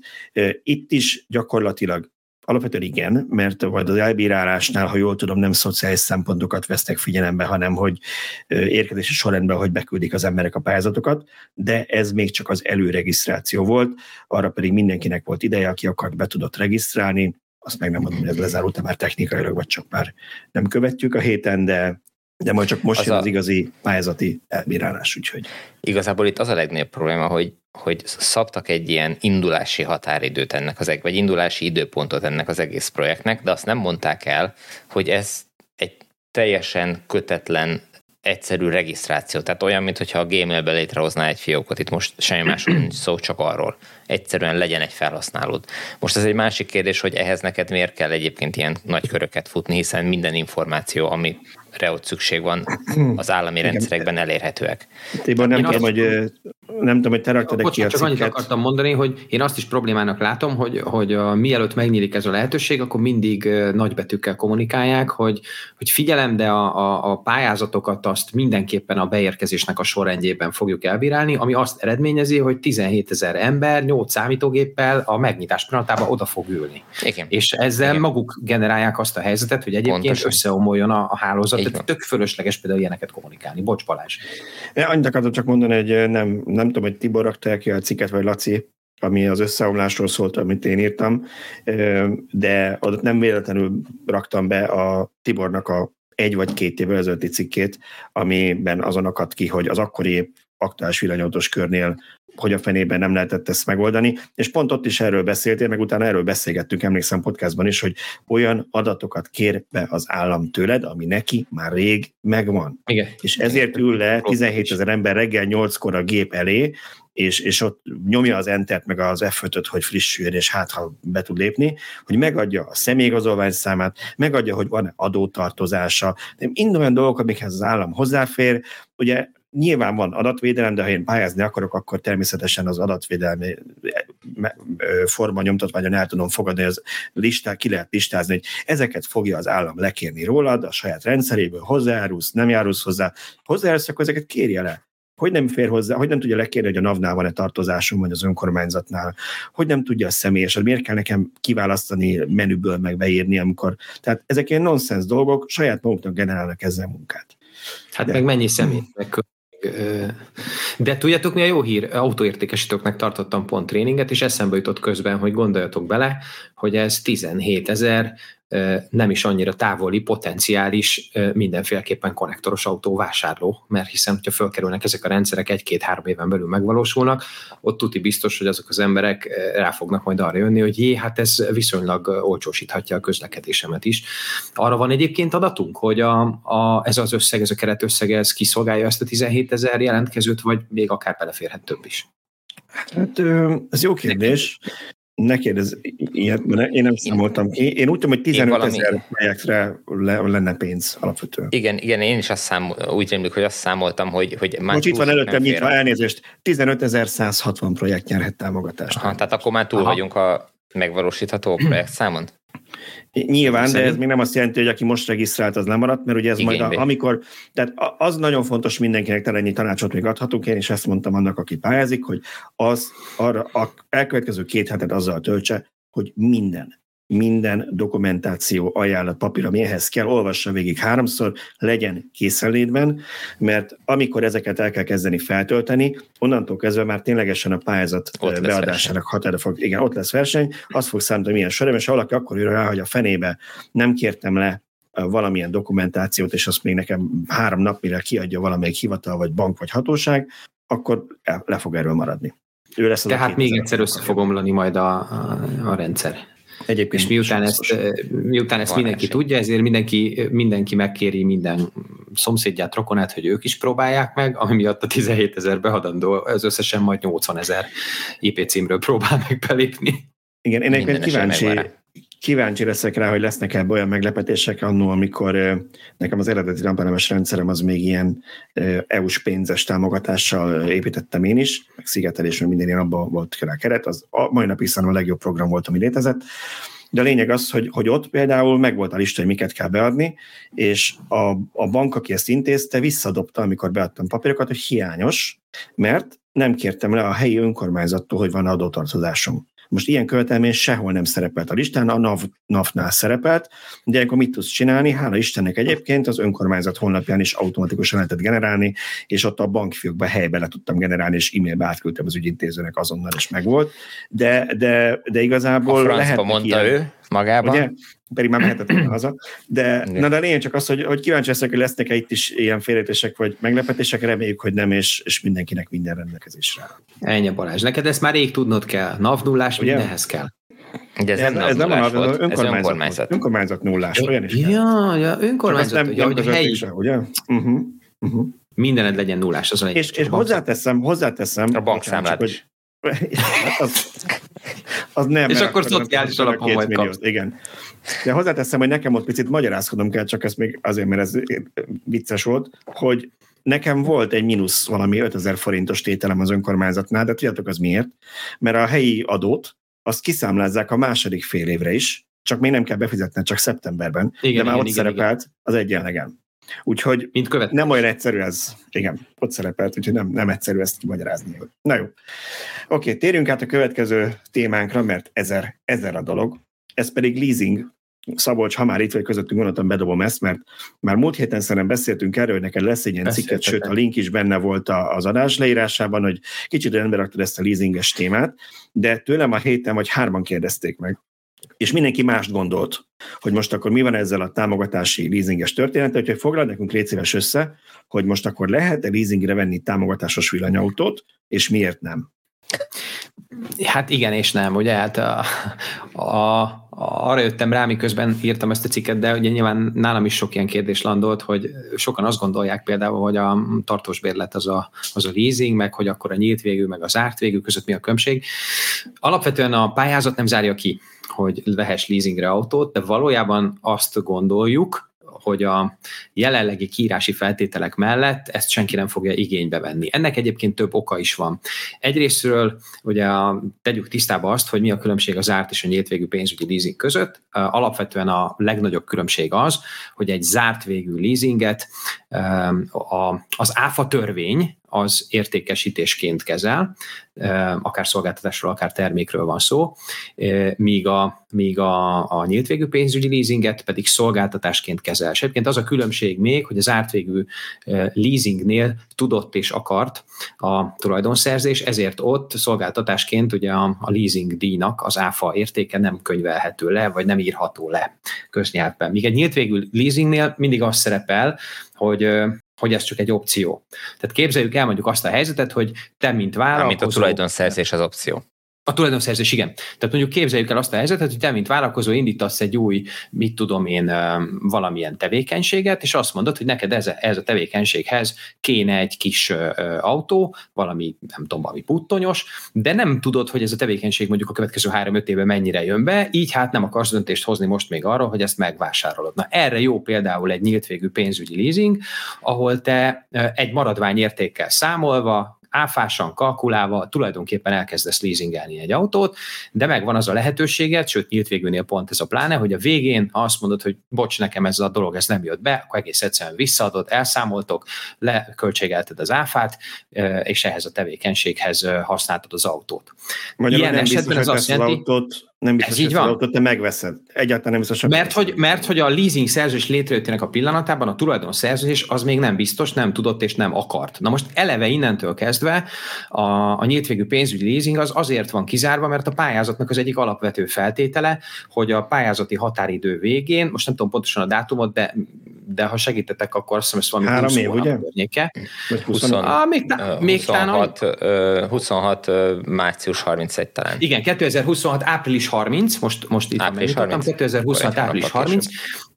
Itt is gyakorlatilag Alapvetően igen, mert vagy az elbírálásnál, ha jól tudom, nem szociális szempontokat vesztek figyelembe, hanem hogy érkezési sorrendben, hogy beküldik az emberek a pályázatokat, de ez még csak az előregisztráció volt, arra pedig mindenkinek volt ideje, aki akart, be tudott regisztrálni, azt meg nem mondom, hogy ez lezárult már technikailag, vagy csak már nem követjük a héten, de de majd csak most az jön a... az igazi pályázati elbírálás, úgyhogy. Igazából itt az a legnagyobb probléma, hogy, hogy szabtak egy ilyen indulási határidőt ennek az, vagy indulási időpontot ennek az egész projektnek, de azt nem mondták el, hogy ez egy teljesen kötetlen egyszerű regisztráció. Tehát olyan, mintha a Gmailbe létrehozná egy fiókot. Itt most semmi másról nincs szó, csak arról. Egyszerűen legyen egy felhasználód. Most ez egy másik kérdés, hogy ehhez neked miért kell egyébként ilyen nagy köröket futni, hiszen minden információ, ami ott szükség van, az állami Igen. rendszerekben elérhetőek. Tibor, nem, tudom, hogy, nem tudom, hogy te raktad ki a Csak annyit akartam mondani, hogy én azt is problémának látom, hogy, hogy a, mielőtt megnyílik ez a lehetőség, akkor mindig nagybetűkkel kommunikálják, hogy, hogy figyelem, de a, a, a pályázatokat azt mindenképpen a beérkezésnek a sorrendjében fogjuk elbírálni, ami azt eredményezi, hogy 17 ezer ember 8 számítógéppel a megnyitás pillanatában oda fog ülni. Igen. És ezzel Igen. maguk generálják azt a helyzetet, hogy egyébként Pontosan. összeomoljon a, a hálózat tehát tök fölösleges például ilyeneket kommunikálni. Bocs Balázs. Én annyit akartam csak mondani, hogy nem, nem tudom, hogy Tibor rakta ki a cikket, vagy Laci, ami az összeomlásról szólt, amit én írtam, de ott nem véletlenül raktam be a Tibornak a egy vagy két évvel ezelőtti cikkét, amiben azon akadt ki, hogy az akkori aktuális villanyautós körnél hogy a fenében nem lehetett ezt megoldani, és pont ott is erről beszéltél, meg utána erről beszélgettünk, emlékszem podcastban is, hogy olyan adatokat kér be az állam tőled, ami neki már rég megvan. Igen. És ezért ül le 17 ezer ember reggel 8-kor a gép elé, és, és ott nyomja az entert meg az f hogy frissüljön, és hát ha be tud lépni, hogy megadja a személyigazolvány számát, megadja, hogy van-e adótartozása, de mind olyan dolgok, amikhez az állam hozzáfér, ugye nyilván van adatvédelem, de ha én pályázni akarok, akkor természetesen az adatvédelmi forma nyomtatványon el tudom fogadni, az listát ki lehet listázni, hogy ezeket fogja az állam lekérni rólad, a saját rendszeréből hozzájárulsz, nem járulsz hozzá, hozzájárulsz, akkor ezeket kérje le. Hogy nem fér hozzá, hogy nem tudja lekérni, hogy a NAV-nál van-e tartozásom, vagy az önkormányzatnál, hogy nem tudja a személyes, miért kell nekem kiválasztani menüből meg beírni, amikor. Tehát ezek ilyen nonsens dolgok, saját maguknak generálnak ezzel munkát. Hát De. meg mennyi személy, meg de tudjátok, mi a jó hír? Autóértékesítőknek tartottam pont tréninget, és eszembe jutott közben, hogy gondoljatok bele, hogy ez 17 ezer nem is annyira távoli, potenciális, mindenféleképpen konnektoros autó vásárló, mert hiszen, hogyha fölkerülnek ezek a rendszerek egy-két-három éven belül megvalósulnak, ott tuti biztos, hogy azok az emberek rá fognak majd arra jönni, hogy jé, hát ez viszonylag olcsósíthatja a közlekedésemet is. Arra van egyébként adatunk, hogy a, a, ez az összeg, ez a keretösszeg, ez kiszolgálja ezt a 17 ezer jelentkezőt, vagy még akár beleférhet több is? Hát ez jó kérdés ne kérdezz ilyet, mert én nem számoltam ki. Én úgy tudom, hogy 15 valami... ezer projektre lenne pénz alapvetően. Igen, igen, én is azt számol, úgy rémlik, hogy azt számoltam, hogy, hogy már Most itt van előttem nyitva elnézést, 15.160 projekt nyerhet támogatást. Aha, tehát akkor már túl Aha. vagyunk a megvalósítható projekt számon? Nyilván, de ez még nem azt jelenti, hogy aki most regisztrált, az maradt, mert ugye ez Igen, majd a, amikor, tehát az nagyon fontos mindenkinek, talán ennyi tanácsot még adhatunk, én is ezt mondtam annak, aki pályázik, hogy az arra a elkövetkező két hetet azzal töltse, hogy minden, minden dokumentáció, ajánlat, papír, ami ehhez kell, olvassa végig háromszor, legyen készenlétben, mert amikor ezeket el kell kezdeni feltölteni, onnantól kezdve már ténylegesen a pályázat ott beadásának határa fog, igen, ott lesz verseny, azt fog számítani, milyen sorem, és ha valaki akkor jön rá, hogy a fenébe nem kértem le valamilyen dokumentációt, és azt még nekem három nap, mire kiadja valamelyik hivatal, vagy bank, vagy hatóság, akkor le fog erről maradni. Ő lesz Tehát még egyszer össze fog omlani majd a, a, a rendszer. Egyébként és miután ezt, miután ezt mindenki tudja, ezért mindenki, mindenki megkéri minden szomszédját, rokonát, hogy ők is próbálják meg, ami miatt a 17 ezer behadandó, az összesen majd 80 ezer IP címről próbál meg belépni. Igen, én egyébként kíváncsi, kíváncsi leszek rá, hogy lesznek ebbe olyan meglepetések annó, amikor nekem az eredeti napelemes rendszerem az még ilyen EU-s pénzes támogatással építettem én is, meg szigetelés, meg minden ilyen abban volt rá keret, az a mai nap a legjobb program volt, ami létezett, de a lényeg az, hogy, hogy ott például meg volt a lista, hogy miket kell beadni, és a, a bank, aki ezt intézte, visszadobta, amikor beadtam papírokat, hogy hiányos, mert nem kértem le a helyi önkormányzattól, hogy van adótartozásom. Most ilyen követelmény sehol nem szerepelt a listán, a NAV, NAV-nál szerepelt, de akkor mit tudsz csinálni? Hála Istennek egyébként az önkormányzat honlapján is automatikusan lehetett generálni, és ott a bankfiókba helybe le tudtam generálni, és e-mailbe átküldtem az ügyintézőnek azonnal, és megvolt. De, de, de igazából a lehet mondta ilyen, ő magában. Ugye? pedig már mehetett volna haza. De, na de lényeg csak az, hogy, hogy kíváncsi leszek, hogy lesznek-e itt is ilyen félretések vagy meglepetések, reméljük, hogy nem, és, és mindenkinek minden rendelkezésre. Ennyi Balázs, neked ezt már rég tudnod kell. NAV nullás mindenhez kell. De ez, ez, nem, ez nem a NAV, ez önkormányzat. önkormányzat. önkormányzat nullás, olyan is kell. Ja, ja önkormányzat, nem, ugye, hogy helyi. Sem, ugye? Uh-huh. Uh-huh. Mindened legyen nullás, az És, és hozzáteszem, hozzáteszem. A bankszámlát is. Az, az nem. És akkor szociális alapon majd kapsz. Igen. De hozzáteszem, hogy nekem ott picit magyarázkodom kell, csak ez még azért, mert ez vicces volt, hogy nekem volt egy mínusz valami 5000 forintos tételem az önkormányzatnál, de tudjátok az miért? Mert a helyi adót azt kiszámlázzák a második fél évre is, csak még nem kell befizetni, csak szeptemberben, igen, de már igen, ott igen, szerepelt igen. az egyenlegen. Úgyhogy Mint követ. nem olyan egyszerű ez. Igen, ott szerepelt, úgyhogy nem, nem egyszerű ezt kimagyarázni. Na jó. Oké, térjünk át a következő témánkra, mert ezer, ezer a dolog. Ez pedig leasing. Szabolcs, ha már itt vagy közöttünk, gondoltam, bedobom ezt, mert már múlt héten szerintem beszéltünk erről, hogy neked lesz egy ilyen cikket, sőt a link is benne volt az adás leírásában, hogy kicsit rendbe raktad ezt a leasinges témát, de tőlem a héten vagy hárman kérdezték meg, és mindenki mást gondolt, hogy most akkor mi van ezzel a támogatási leasinges történettel, úgyhogy foglald nekünk légy szíves össze, hogy most akkor lehet-e leasingre venni támogatásos villanyautót, és miért nem? Hát igen és nem, ugye? Hát a, a, a, arra jöttem rá, miközben írtam ezt a cikket, de ugye nyilván nálam is sok ilyen kérdés landolt, hogy sokan azt gondolják például, hogy a tartós bérlet az a, az a leasing, meg hogy akkor a nyílt végű, meg a zárt végű között mi a különbség. Alapvetően a pályázat nem zárja ki hogy vehess leasingre autót, de valójában azt gondoljuk, hogy a jelenlegi kiírási feltételek mellett ezt senki nem fogja igénybe venni. Ennek egyébként több oka is van. Egyrésztről ugye a, tegyük tisztába azt, hogy mi a különbség az zárt és a nyílt végű pénzügyi leasing között. Alapvetően a legnagyobb különbség az, hogy egy zárt végű leasinget az áfa törvény az értékesítésként kezel, akár szolgáltatásról, akár termékről van szó, míg a, míg a, a nyílt végű pénzügyi leasinget pedig szolgáltatásként kezel. És egyébként az a különbség még, hogy az ártvégű leasingnél tudott és akart a tulajdonszerzés, ezért ott szolgáltatásként ugye a, a leasing díjnak az áfa értéke nem könyvelhető le, vagy nem írható le köznyelvben. Míg egy nyílt végű leasingnél mindig az szerepel, hogy hogy ez csak egy opció. Tehát képzeljük el mondjuk azt a helyzetet, hogy te, mint vállalkozó... Mint a tulajdonszerzés az opció. A tulajdonszerzés, igen. Tehát mondjuk képzeljük el azt a helyzetet, hogy te, mint vállalkozó indítasz egy új, mit tudom én, valamilyen tevékenységet, és azt mondod, hogy neked ez a, ez a tevékenységhez kéne egy kis autó, valami, nem tudom, valami puttonyos, de nem tudod, hogy ez a tevékenység mondjuk a következő három-öt évben mennyire jön be, így hát nem akarsz döntést hozni most még arról, hogy ezt megvásárolod. Na erre jó például egy nyílt végű pénzügyi leasing, ahol te egy maradvány értékkel számolva, áfásan kalkulálva tulajdonképpen elkezdesz leasingelni egy autót, de megvan az a lehetőséget, sőt nyílt végülnél pont ez a pláne, hogy a végén ha azt mondod, hogy bocs, nekem ez a dolog ez nem jött be, akkor egész egyszerűen visszaadod, elszámoltok, leköltségelted az áfát, és ehhez a tevékenységhez használtad az autót. Magyarul Ilyen esetben ez azt jelenti, autót nem biztos, Ez így van. Autót, te megveszed. Egyáltalán nem biztos. Mert hogy, mert hogy a leasing szerződés létrejöttének a pillanatában a tulajdon szerződés az még nem biztos, nem tudott és nem akart. Na most eleve innentől kezdve a, a nyílt végű pénzügyi leasing az azért van kizárva, mert a pályázatnak az egyik alapvető feltétele, hogy a pályázati határidő végén, most nem tudom pontosan a dátumot, de de ha segítetek, akkor azt hiszem, ez valami Három 20 év, ugye? Környéke. 20, ah, még, tá- még 26, talán... 26 március 31 talán. Igen, 2026 április 30, most, most itt április 30. 2026 április 30,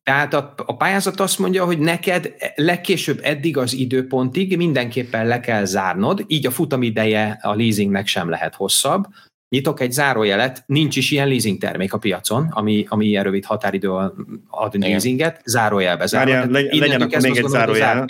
Tehát a, a pályázat azt mondja, hogy neked legkésőbb eddig az időpontig mindenképpen le kell zárnod, így a futamideje a leasingnek sem lehet hosszabb, Nyitok egy zárójelet, nincs is ilyen leasing termék a piacon, ami, ami ilyen rövid határidő ad Igen. leasinget, zárójelbe zárva. Várjál, legy, legyen akkor még egy zárójel,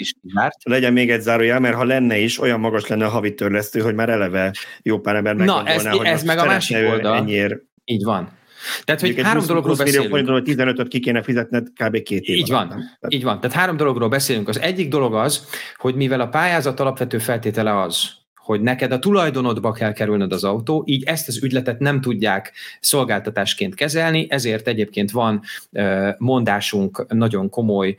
legyen még egy zárójel, mert ha lenne is, olyan magas lenne a havi törlesztő, hogy már eleve jó pár ember Na, ez, hogy ez meg a másik oldal. Ennyiért. Így van. Tehát, hogy három dologról beszélünk. Millió 15-öt ki kéne fizetned kb. két év. Így van, Tehát... így van. Tehát három dologról beszélünk. Az egyik dolog az, hogy mivel a pályázat alapvető feltétele az, hogy neked a tulajdonodba kell kerülnöd az autó, így ezt az ügyletet nem tudják szolgáltatásként kezelni, ezért egyébként van mondásunk nagyon komoly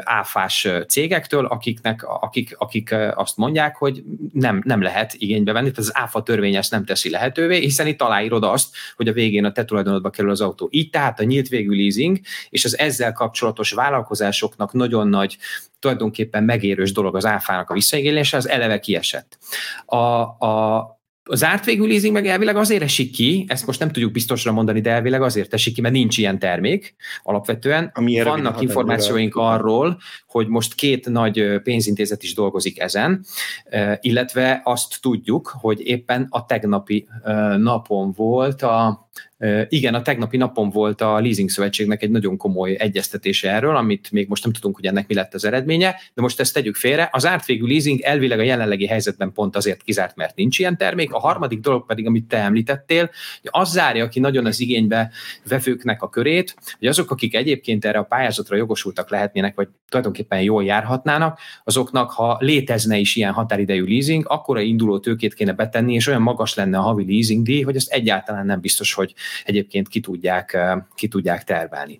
áfás cégektől, akiknek, akik, akik azt mondják, hogy nem, nem lehet igénybe venni, tehát az áfa törvény ezt nem teszi lehetővé, hiszen itt aláírod azt, hogy a végén a te tulajdonodba kerül az autó. Így tehát a nyílt végű leasing és az ezzel kapcsolatos vállalkozásoknak nagyon nagy tulajdonképpen megérős dolog az áfának a visszaigénylése, az eleve kiesett. A, a, az árt végű leasing meg elvileg azért esik ki, ezt most nem tudjuk biztosra mondani, de elvileg azért esik ki, mert nincs ilyen termék alapvetően. Ami Vannak információink arról, hogy most két nagy pénzintézet is dolgozik ezen, illetve azt tudjuk, hogy éppen a tegnapi napon volt a igen, a tegnapi napon volt a Leasing Szövetségnek egy nagyon komoly egyeztetése erről, amit még most nem tudunk, hogy ennek mi lett az eredménye, de most ezt tegyük félre. Az ártvégű leasing elvileg a jelenlegi helyzetben pont azért kizárt, mert nincs ilyen termék. A harmadik dolog pedig, amit te említettél, hogy az zárja ki nagyon az igénybe vevőknek a körét, hogy azok, akik egyébként erre a pályázatra jogosultak lehetnének, vagy tulajdonképpen jól járhatnának, azoknak, ha létezne is ilyen határidejű leasing, akkor a induló tőkét kéne betenni, és olyan magas lenne a havi leasing díj, hogy ezt egyáltalán nem biztos, hogy egyébként ki tudják, ki tudják tervelni.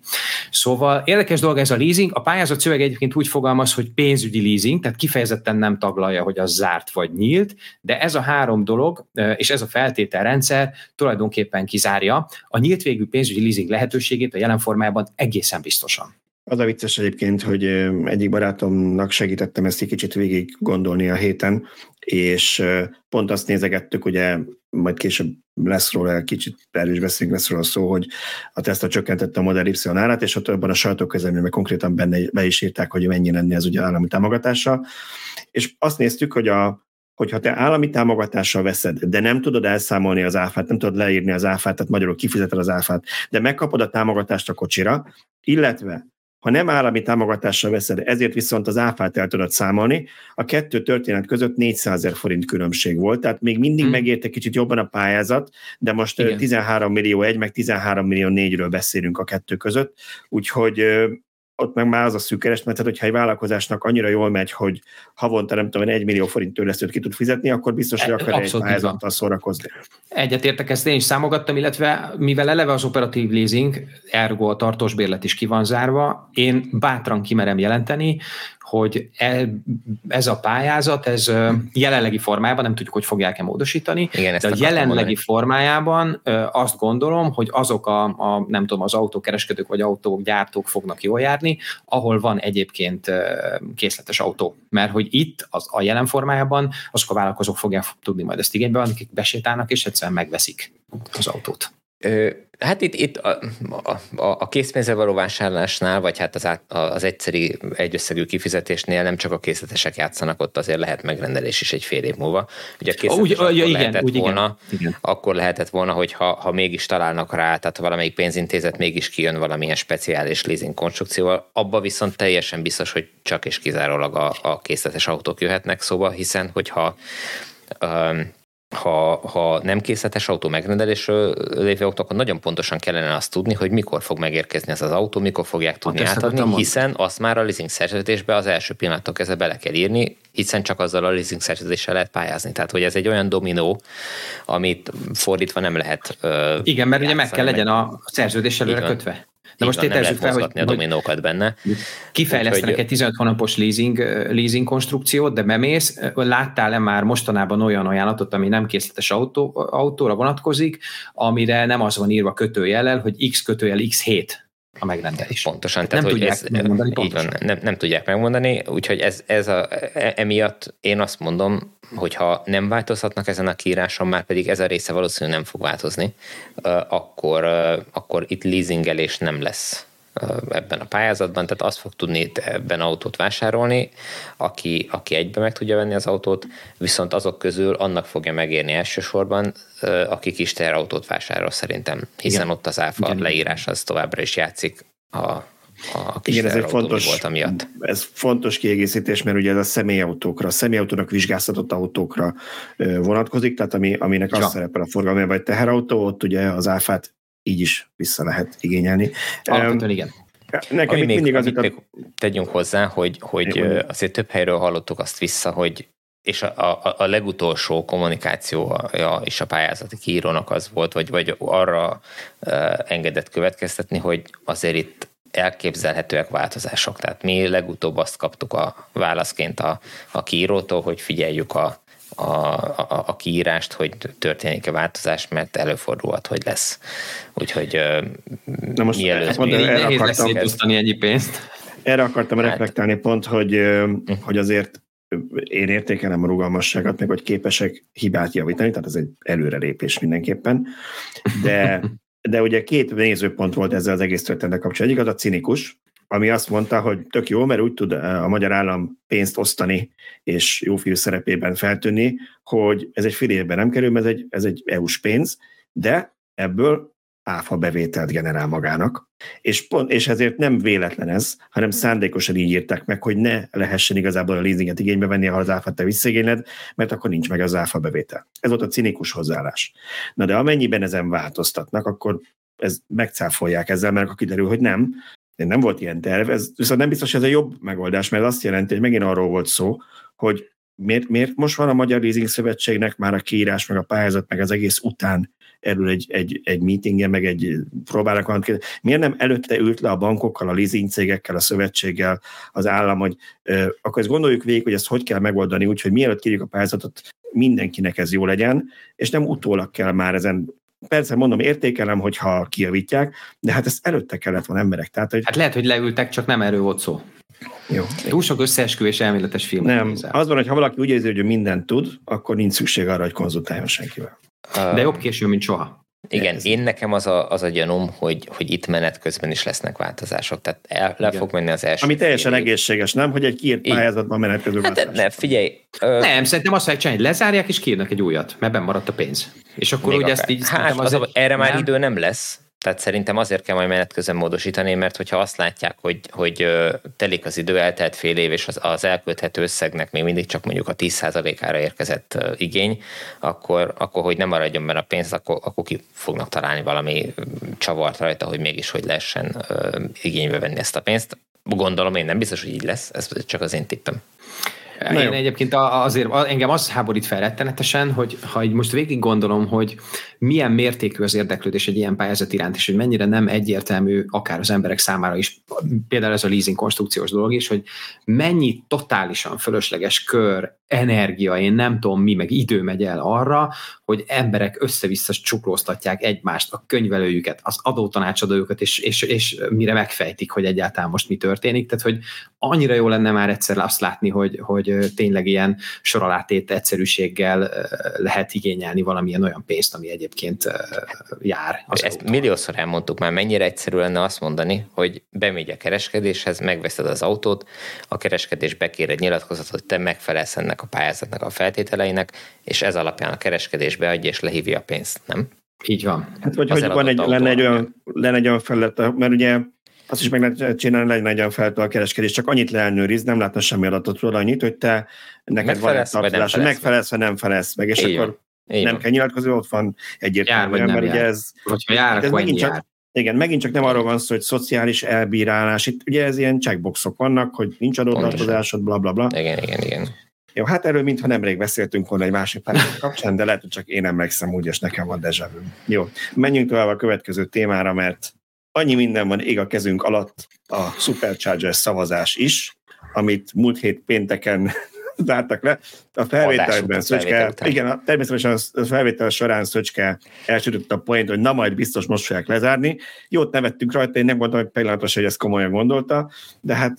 Szóval érdekes dolog ez a leasing. A pályázat szöveg egyébként úgy fogalmaz, hogy pénzügyi leasing, tehát kifejezetten nem taglalja, hogy az zárt vagy nyílt, de ez a három dolog, és ez a feltételrendszer tulajdonképpen kizárja a nyílt végű pénzügyi leasing lehetőségét a jelen formában egészen biztosan. Az a vicces egyébként, hogy egyik barátomnak segítettem ezt egy kicsit végig gondolni a héten, és pont azt nézegettük, ugye majd később lesz róla, kicsit erről is beszélünk, lesz róla szó, hogy a Tesla csökkentette a Model Y árát, és ott abban a sajtóközleményben konkrétan benne be is írták, hogy mennyi lenne ez ugye állami támogatása. És azt néztük, hogy a, hogyha te állami támogatással veszed, de nem tudod elszámolni az áfát, nem tudod leírni az áfát, tehát magyarul kifizeted az áfát, de megkapod a támogatást a kocsira, illetve ha nem állami támogatással veszed, ezért viszont az áfát el tudod számolni, a kettő történet között 400 ezer forint különbség volt, tehát még mindig hmm. megérte kicsit jobban a pályázat, de most Igen. 13 millió egy, meg 13 millió négyről beszélünk a kettő között, úgyhogy ott meg már az a szűk kereslet, tehát hogyha egy vállalkozásnak annyira jól megy, hogy havonta nem tudom, egy millió forint törlesztőt ki tud fizetni, akkor biztos, hogy akar egy pályázattal szórakozni. Egyetértek, ezt én is számogattam, illetve mivel eleve az operatív leasing, ergo a tartós bérlet is ki van zárva, én bátran kimerem jelenteni, hogy e, ez a pályázat, ez jelenlegi formájában, nem tudjuk, hogy fogják-e módosítani, Igen, de a jelenlegi mondani. formájában azt gondolom, hogy azok a, a, nem tudom, az autókereskedők vagy autógyártók fognak jól járni, ahol van egyébként készletes autó. Mert hogy itt az, a jelen formájában azok a vállalkozók fogják tudni majd ezt igénybe, akik besétálnak és egyszerűen megveszik az autót. Hát itt, itt a, a, a készpénzzel való vásárlásnál, vagy hát az, át, az egyszeri egyösszegű kifizetésnél nem csak a készletesek játszanak, ott azért lehet megrendelés is egy fél év múlva. Ugye a készletes úgy, akkor ja, igen, lehetett úgy, volna, igen. akkor lehetett volna, hogy ha, ha mégis találnak rá, tehát valamelyik pénzintézet mégis kijön valamilyen speciális leasing konstrukcióval, abba viszont teljesen biztos, hogy csak és kizárólag a, a készletes autók jöhetnek szóba, hiszen hogyha um, ha, ha nem készletes autó megrendelésről lévő akkor nagyon pontosan kellene azt tudni, hogy mikor fog megérkezni ez az autó, mikor fogják tudni átadni, hiszen azt már a leasing szerződésbe az első pillanattól kezdve bele kell írni, hiszen csak azzal a leasing szerződéssel lehet pályázni. Tehát, hogy ez egy olyan dominó, amit fordítva nem lehet. Igen, mert ugye meg kell legyen a szerződés előre kötve. Na most tételezzük fel, hogy, a dominókat benne. Kifejlesztenek egy 15 hónapos leasing, leasing konstrukciót, de bemész, láttál-e már mostanában olyan ajánlatot, ami nem készletes autó, autóra vonatkozik, amire nem az van írva kötőjellel, hogy X kötőjel X7 a megrendelés. Pontosan, tehát nem hogy tudják ez, megmondani. Pontosan. Van, nem, nem tudják megmondani, úgyhogy ez, ez a, e, emiatt én azt mondom, hogyha nem változhatnak ezen a kiíráson, már pedig ez a része valószínűleg nem fog változni, akkor, akkor itt leasingelés nem lesz ebben a pályázatban, tehát azt fog tudni ebben autót vásárolni, aki, aki egybe meg tudja venni az autót, viszont azok közül annak fogja megérni elsősorban, aki kis terautót vásárol szerintem, hiszen Igen. ott az áfa Igen. leírás az továbbra is játszik a a Igen, ez egy fontos, volt amiatt. Ez fontos kiegészítés, mert ugye ez a személyautókra, a személyautónak vizsgáztatott autókra vonatkozik, tehát ami, aminek ja. az szerepel a forgalmi, vagy teherautó, ott ugye az áfát így is vissza lehet igényelni. Alapvetően igen. Nekem Ami még, mindig az még tegyünk hozzá, hogy, hogy azért több helyről hallottuk azt vissza, hogy és a, a, a legutolsó kommunikációja is a pályázati kiírónak az volt, vagy, vagy arra engedett következtetni, hogy azért itt elképzelhetőek változások. Tehát mi legutóbb azt kaptuk a válaszként a, a kiírótól, hogy figyeljük a, a, a, a kiírást, hogy történik-e változás, mert előfordulhat, hogy lesz. Úgyhogy Na most mielőtt... Mondom, nehéz akartam, lesz ennyi pénzt. Erre akartam hát, reflektálni pont, hogy, hm. hogy azért én értékelem a rugalmasságot, meg hogy képesek hibát javítani, tehát ez egy előrelépés mindenképpen, de de ugye két nézőpont volt ezzel az egész történettel kapcsolatban. Egyik az a cinikus, ami azt mondta, hogy tök jó, mert úgy tud a magyar állam pénzt osztani és jó fiú szerepében feltűnni, hogy ez egy fél évben nem kerül, mert ez egy, ez egy EU-s pénz, de ebből áfa bevételt generál magának, és, pont, és ezért nem véletlen ez, hanem szándékosan így írták meg, hogy ne lehessen igazából a leasinget igénybe venni, ha az áfát te visszaigényled, mert akkor nincs meg az áfa bevétel. Ez volt a cinikus hozzáállás. Na de amennyiben ezen változtatnak, akkor ez megcáfolják ezzel, mert akkor kiderül, hogy nem, nem volt ilyen terv, ez viszont nem biztos, hogy ez a jobb megoldás, mert azt jelenti, hogy megint arról volt szó, hogy miért, miért most van a Magyar Leasing Szövetségnek már a kiírás, meg a pályázat, meg az egész után erről egy, egy, egy meetingen, meg egy próbálnak valamit Miért nem előtte ült le a bankokkal, a leasing cégekkel, a szövetséggel az állam, hogy ö, akkor ezt gondoljuk végig, hogy ezt hogy kell megoldani, úgyhogy mielőtt kérjük a pályázatot, mindenkinek ez jó legyen, és nem utólag kell már ezen persze mondom, értékelem, hogyha kijavítják, de hát ezt előtte kellett volna emberek. Tehát, hogy... Hát lehet, hogy leültek, csak nem erről volt szó. Jó. Túl sok összeesküvés elméletes film. Nem, nézel. az van, hogy ha valaki úgy érzi, hogy mindent tud, akkor nincs szükség arra, hogy konzultáljon senkivel. De jobb késő, mint soha. Igen, Ez. én nekem az a, az a gyanúm, hogy, hogy itt menet közben is lesznek változások. Tehát el, le fog menni az első. Ami teljesen év. egészséges, nem? Hogy egy kiírt pályázatban menet közben hát, Ne, figyelj. Ö... Nem, szerintem azt fogják csinálni, lezárják és kiírnak egy újat, mert benn maradt a pénz. És akkor ugye ezt így... Hát, az, az egy... erre már nem? idő nem lesz. Tehát szerintem azért kell majd menet közben módosítani, mert hogyha azt látják, hogy, hogy telik az idő, eltelt fél év, és az, az elkölthető összegnek még mindig csak mondjuk a 10%-ára érkezett igény, akkor, akkor hogy nem maradjon benne a pénz, akkor, akkor ki fognak találni valami csavart rajta, hogy mégis hogy lehessen igénybe venni ezt a pénzt. Gondolom én nem biztos, hogy így lesz, ez csak az én tippem. Na én jó. egyébként azért engem az háborít fel rettenetesen, hogy ha így most végig gondolom, hogy milyen mértékű az érdeklődés egy ilyen pályázat iránt, és hogy mennyire nem egyértelmű akár az emberek számára is, például ez a leasing konstrukciós dolog is, hogy mennyi totálisan fölösleges kör, energia, én nem tudom mi, meg idő megy el arra, hogy emberek össze-vissza csuklóztatják egymást, a könyvelőjüket, az adótanácsadójukat, és, és, és mire megfejtik, hogy egyáltalán most mi történik. Tehát, hogy annyira jó lenne már egyszer azt látni, hogy, hogy tényleg ilyen soralátét egyszerűséggel lehet igényelni valamilyen olyan pénzt, ami egyébként jár. Az Ezt autóval. milliószor elmondtuk már, mennyire egyszerű lenne azt mondani, hogy bemegy a kereskedéshez, megveszed az autót, a kereskedés bekér egy nyilatkozatot, hogy te megfelelsz ennek a pályázatnak a feltételeinek, és ez alapján a kereskedés beadja és lehívja a pénzt, nem? Így van. Hát vagy hogy van egy, lenne, egy olyan, lenne egy olyan felület, mert ugye azt is meg lehet csinálni, legyen egy olyan feltől a kereskedés, csak annyit leelnőriz, nem látna semmi adatot róla, annyit, hogy te neked van egy tartozás, hogy megfelelsz, vagy nem felelsz meg, és Így akkor van. nem kell nyilatkozni, ott van egyértelműen, mert ugye ez... Hogyha jár, ez megint csak, jár. Igen, megint csak nem arról van szó, hogy szociális elbírálás. Itt ugye ez ilyen checkboxok vannak, hogy nincs adótartozásod, bla bla bla. Igen, igen, igen. Jó, hát erről mintha nemrég beszéltünk volna egy másik pár kapcsán, de lehet, hogy csak én emlékszem úgy, és nekem van deja vu. Jó, menjünk tovább a következő témára, mert annyi minden van ég a kezünk alatt a Superchargers szavazás is, amit múlt hét pénteken zártak le. A felvételben Szöcske, igen, a, természetesen a felvétel során Szöcske elsütött a point, hogy na majd biztos most fogják lezárni. Jót nevettünk rajta, én nem gondolom, hogy pillanatos, hogy ezt komolyan gondolta, de hát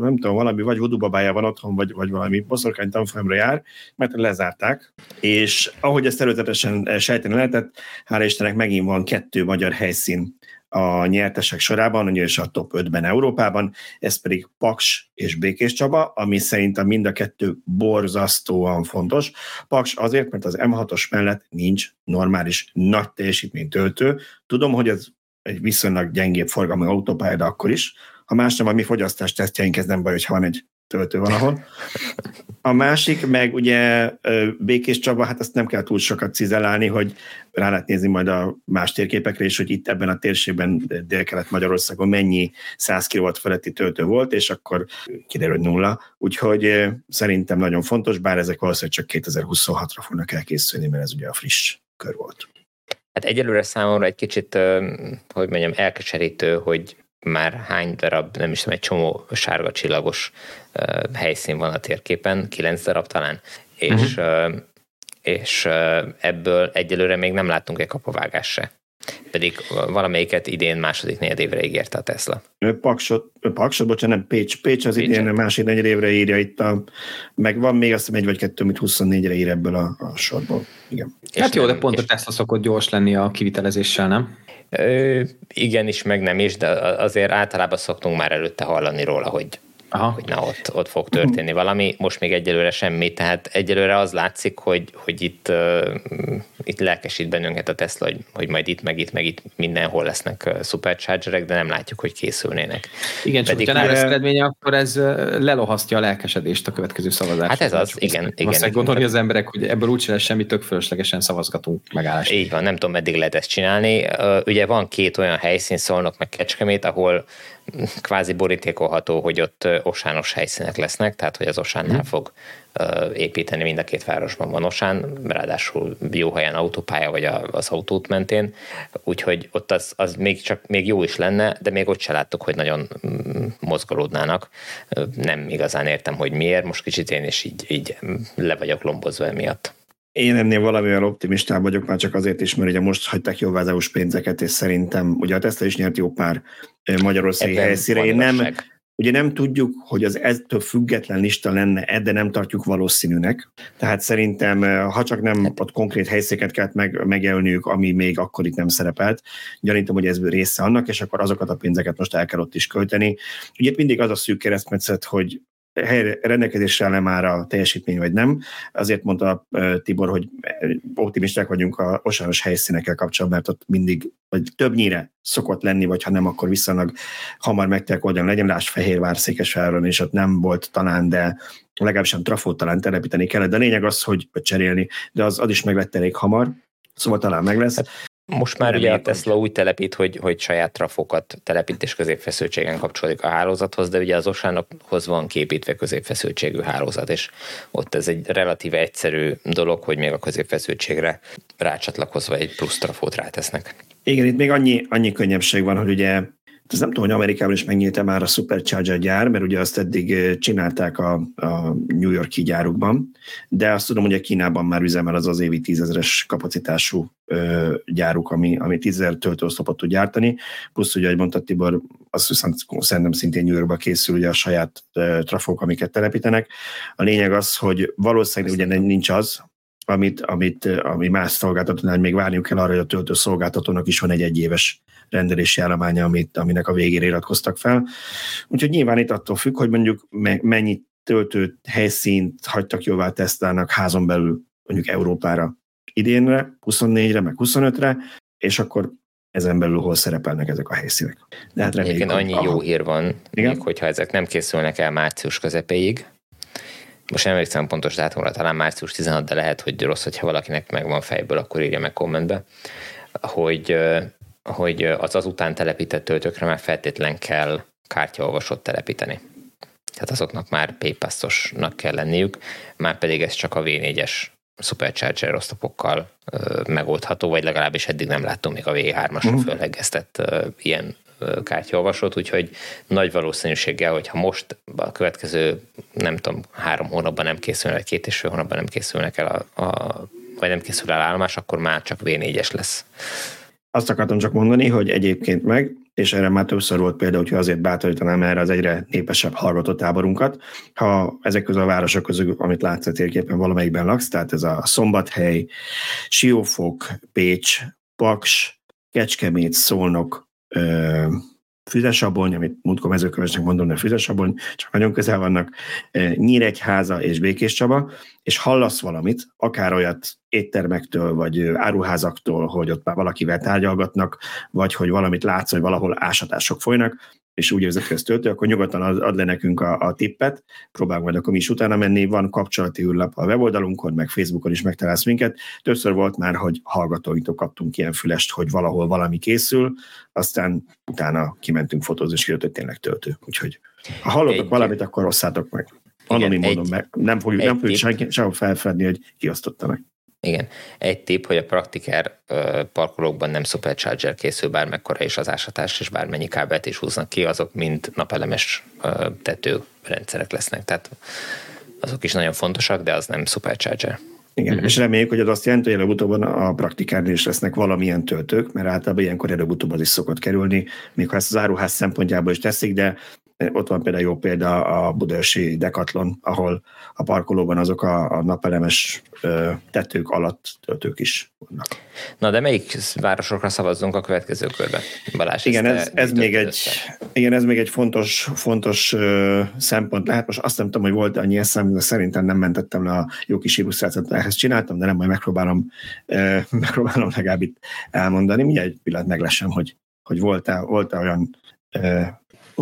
nem tudom, valami vagy vodubabája van otthon, vagy, vagy valami boszorkány tanfolyamra jár, mert lezárták, és ahogy ezt előzetesen sejteni lehetett, hála Istennek megint van kettő magyar helyszín, a nyertesek sorában, ugyanis a top 5-ben Európában, ez pedig Paks és Békés Csaba, ami szerintem mind a kettő borzasztóan fontos. Paks azért, mert az M6-os mellett nincs normális nagy teljesítménytöltő. Tudom, hogy ez egy viszonylag gyengébb forgalmi autópálya, de akkor is. Ha más nem, a mi fogyasztás tesztjeink, ez nem baj, hogyha van egy töltő valahol. A másik, meg ugye Békés Csaba, hát azt nem kell túl sokat cizelálni, hogy rá lehet nézni majd a más térképekre is, hogy itt ebben a térségben Dél-Kelet-Magyarországon mennyi 100 kW feletti töltő volt, és akkor kiderül, hogy nulla. Úgyhogy szerintem nagyon fontos, bár ezek valószínűleg csak 2026-ra fognak elkészülni, mert ez ugye a friss kör volt. Hát egyelőre számomra egy kicsit, hogy mondjam, elkeserítő, hogy már hány darab, nem is tudom, egy csomó sárga csillagos helyszín van a térképen, kilenc darab talán, és, uh-huh. és ebből egyelőre még nem láttunk egy kapavágás se. Pedig valamelyiket idén második évre ígérte a Tesla. Paksot, Paksot bocsánat, nem Pécs. Pécs az Pécs. idén második évre írja itt a, meg van még azt hiszem egy vagy kettő, amit 24-re ír ebből a, a sorból. Igen. Hát jó, de pont és... a Tesla szokott gyors lenni a kivitelezéssel, nem? Ö, igen is, meg nem is, de azért általában szoktunk már előtte hallani róla, hogy Aha. hogy na ott, ott fog történni valami, most még egyelőre semmi, tehát egyelőre az látszik, hogy, hogy itt, uh, itt lelkesít bennünket a Tesla, hogy, hogy majd itt, meg itt, meg itt mindenhol lesznek uh, superchargerek, de nem látjuk, hogy készülnének. Igen, Pedig csak ha lesz eredménye, akkor ez lelohasztja a lelkesedést a következő szavazásra. Hát ez az, csak igen. igen, igen gondolni az emberek, hogy ebből úgyse lesz semmi, tök fölöslegesen szavazgatunk megállásra. Így van, nem tudom, meddig lehet ezt csinálni. Uh, ugye van két olyan helyszín, szólnak meg Kecskemét, ahol kvázi borítékolható, hogy ott osános helyszínek lesznek, tehát hogy az osánnál mm. fog építeni, mind a két városban van osán, ráadásul jó helyen autópálya, vagy az autót mentén, úgyhogy ott az, az még csak még jó is lenne, de még ott se láttuk, hogy nagyon mm, mozgolódnának. Nem igazán értem, hogy miért, most kicsit én is így, így le vagyok lombozva emiatt. Én ennél valamivel optimistább vagyok, már csak azért is, mert ugye most hagyták jóvá az EU-s pénzeket, és szerintem ugye a Tesla is nyert jó pár magyarországi helyszíre. Én nem, ugye nem tudjuk, hogy az ettől független lista lenne, de nem tartjuk valószínűnek. Tehát szerintem, ha csak nem hát- ott konkrét helyszéket kellett meg, megjelölniük, ami még akkor itt nem szerepelt, gyanítom, hogy ez része annak, és akkor azokat a pénzeket most el kell ott is költeni. Ugye itt mindig az a szűk keresztmetszet, hogy rendelkezésre áll már a teljesítmény, vagy nem. Azért mondta Tibor, hogy optimisták vagyunk a osáros helyszínekkel kapcsolatban, mert ott mindig, vagy többnyire szokott lenni, vagy ha nem, akkor viszonylag hamar meg kell oldani. Legyen más Fehérvár Székesváron, és ott nem volt talán, de legalábbis sem trafót talán telepíteni kellett. De a lényeg az, hogy cserélni, de az, az is meg lett elég hamar. Szóval talán meg lesz. Hát most már ugye a Tesla úgy telepít, hogy, hogy saját trafokat telepít és középfeszültségen kapcsolódik a hálózathoz, de ugye az Osánokhoz van képítve középfeszültségű hálózat, és ott ez egy relatíve egyszerű dolog, hogy még a középfeszültségre rácsatlakozva egy plusz trafót rátesznek. Igen, itt még annyi, annyi könnyebbség van, hogy ugye ez nem tudom, hogy Amerikában is megnyílt már a Supercharger gyár, mert ugye azt eddig csinálták a, a New Yorki gyárukban, de azt tudom, hogy a Kínában már üzemel az az évi tízezeres kapacitású ö, gyáruk, ami, ami tízezer töltőoszlopot tud gyártani, plusz ugye, ahogy mondta Tibor, azt viszont szerintem szintén New Yorkba készül ugye a saját ö, trafók, amiket telepítenek. A lényeg az, hogy valószínűleg ugye nincs az, amit, amit, ami más szolgáltatónál még várniuk kell arra, hogy a töltő szolgáltatónak is van egy egyéves rendelési állománya, amit, aminek a végére iratkoztak fel. Úgyhogy nyilván itt attól függ, hogy mondjuk mennyi töltő helyszínt hagytak jóvá tesztelnek házon belül mondjuk Európára idénre, 24-re, meg 25-re, és akkor ezen belül hol szerepelnek ezek a helyszínek. De hát reméljük, Igen, annyi jó hír van, Igen? még hogyha ezek nem készülnek el március közepéig, most nem emlékszem pontos dátumra, talán március 16, de lehet, hogy rossz, hogyha valakinek megvan fejből, akkor írja meg kommentbe, hogy, hogy az azután telepített töltőkre már feltétlen kell kártyaolvasót telepíteni. Tehát azoknak már PayPass-osnak kell lenniük, már pedig ez csak a V4-es Supercharger osztopokkal megoldható, vagy legalábbis eddig nem láttam még a V3-asra uh-huh. Mhm. föllegeztett ilyen kártyaolvasót, úgyhogy nagy valószínűséggel, hogyha most a következő, nem tudom, három hónapban nem készülnek, két és fél hónapban nem készülnek el a, a vagy nem készül el állomás, akkor már csak V4-es lesz. Azt akartam csak mondani, hogy egyébként meg, és erre már többször volt példa, hogy azért bátorítanám erre az egyre népesebb hallgató táborunkat. Ha ezek közül a városok közül, amit látsz a térképen, valamelyikben laksz, tehát ez a Szombathely, Siófok, Pécs, Paks, Kecskemét, Szolnok, Füzesabony, amit múltkor mezőkövesnek mondom, de Füzesabony, csak nagyon közel vannak, Nyíregyháza és Békés Csaba, és hallasz valamit, akár olyat éttermektől, vagy áruházaktól, hogy ott már valakivel tárgyalgatnak, vagy hogy valamit látsz, hogy valahol ásatások folynak, és úgy érzed, hogy ez töltő, akkor nyugodtan ad, le nekünk a, a tippet, próbálunk majd akkor mi is utána menni, van kapcsolati űrlap a weboldalunkon, meg Facebookon is megtalálsz minket. Többször volt már, hogy hallgatóinktól kaptunk ilyen fülest, hogy valahol valami készül, aztán utána kimentünk fotózni, és kijött, hogy tényleg töltő. Úgyhogy ha hallottak egy, valamit, akkor rosszátok meg. Anonim módon meg. Nem fogjuk, nem fogjuk senki sehol felfedni, hogy kiosztotta meg. Igen. Egy tipp, hogy a praktikár parkolókban nem supercharger készül bármekkora is az ásatás, és bármennyi kábelt is húznak ki, azok mind napelemes tetőrendszerek lesznek. Tehát azok is nagyon fontosak, de az nem supercharger. Igen, uh-huh. és reméljük, hogy az azt jelenti, hogy előbb-utóbb a praktikárnál is lesznek valamilyen töltők, mert általában ilyenkor előbb-utóbb az is szokott kerülni, még ha ezt az áruház szempontjából is teszik, de ott van például jó példa a Budaörsi Decathlon, ahol a parkolóban azok a, a napelemes ö, tetők alatt töltők is vannak. Na de melyik városokra szavazzunk a következő körben? Balázs, igen, ez, ez még egy, igen, ez még egy fontos, fontos ö, szempont lehet. Most azt nem tudom, hogy volt annyi eszem, de szerintem nem mentettem le a jó kis illusztrációt, ehhez csináltam, de nem majd megpróbálom, ö, megpróbálom legalább itt elmondani. Mindjárt egy pillanat meglesem, hogy, hogy volt-e, volt-e olyan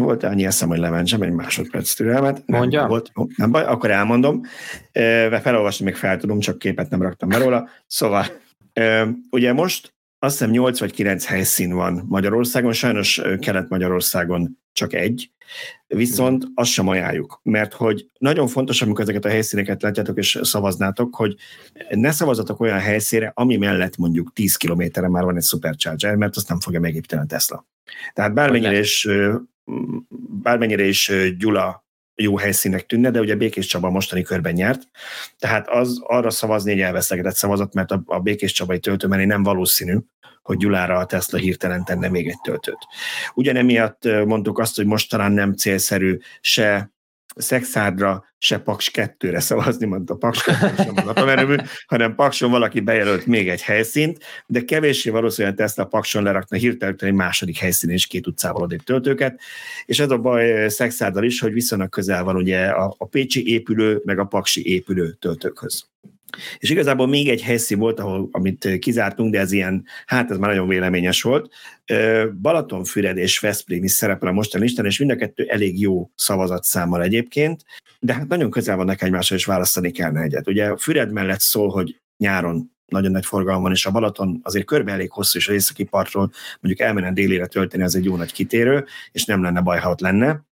volt annyi eszem, hogy lementsem egy másodperc türelmet. Mondja? Nem, volt, nem baj, akkor elmondom. Felolvasni még fel tudom, csak képet nem raktam be róla. Szóval, ugye most azt hiszem 8 vagy 9 helyszín van Magyarországon, sajnos Kelet-Magyarországon csak egy, viszont azt sem ajánljuk, mert hogy nagyon fontos, amikor ezeket a helyszíneket látjátok és szavaznátok, hogy ne szavazatok olyan helyszínre, ami mellett mondjuk 10 kilométerre már van egy supercharger, mert azt nem fogja megépíteni a Tesla. Tehát bármennyire is bármennyire is Gyula jó helyszínek tűnne, de ugye Békés Csaba mostani körben nyert, tehát az arra szavazni egy elvesztegetett szavazat, mert a, a Békés Csabai töltőmenő nem valószínű, hogy Gyulára a Tesla hirtelen tenne még egy töltőt. Ugyanemiatt mondtuk azt, hogy most talán nem célszerű se Szexádra, se Paks 2-re szavazni, mondta Paks 2 sem az hanem Pakson valaki bejelölt még egy helyszínt, de kevéssé valószínűleg Tesla Pakson lerakna hirtelen egy második helyszínen is két utcával odébb töltőket, és ez a baj Szexárdal is, hogy viszonylag közel van ugye a, a Pécsi épülő, meg a Paksi épülő töltőkhöz. És igazából még egy helyszín volt, ahol, amit kizártunk, de ez ilyen, hát ez már nagyon véleményes volt. Balatonfüred és Veszprém is szerepel a mostani listán, és mind a kettő elég jó szavazatszámmal egyébként, de hát nagyon közel vannak egymásra, és választani kellene egyet. Ugye Füred mellett szól, hogy nyáron nagyon nagy forgalom van, és a Balaton azért körbe elég hosszú, és a északi partról mondjuk elmenne délére tölteni, az egy jó nagy kitérő, és nem lenne baj, ha ott lenne.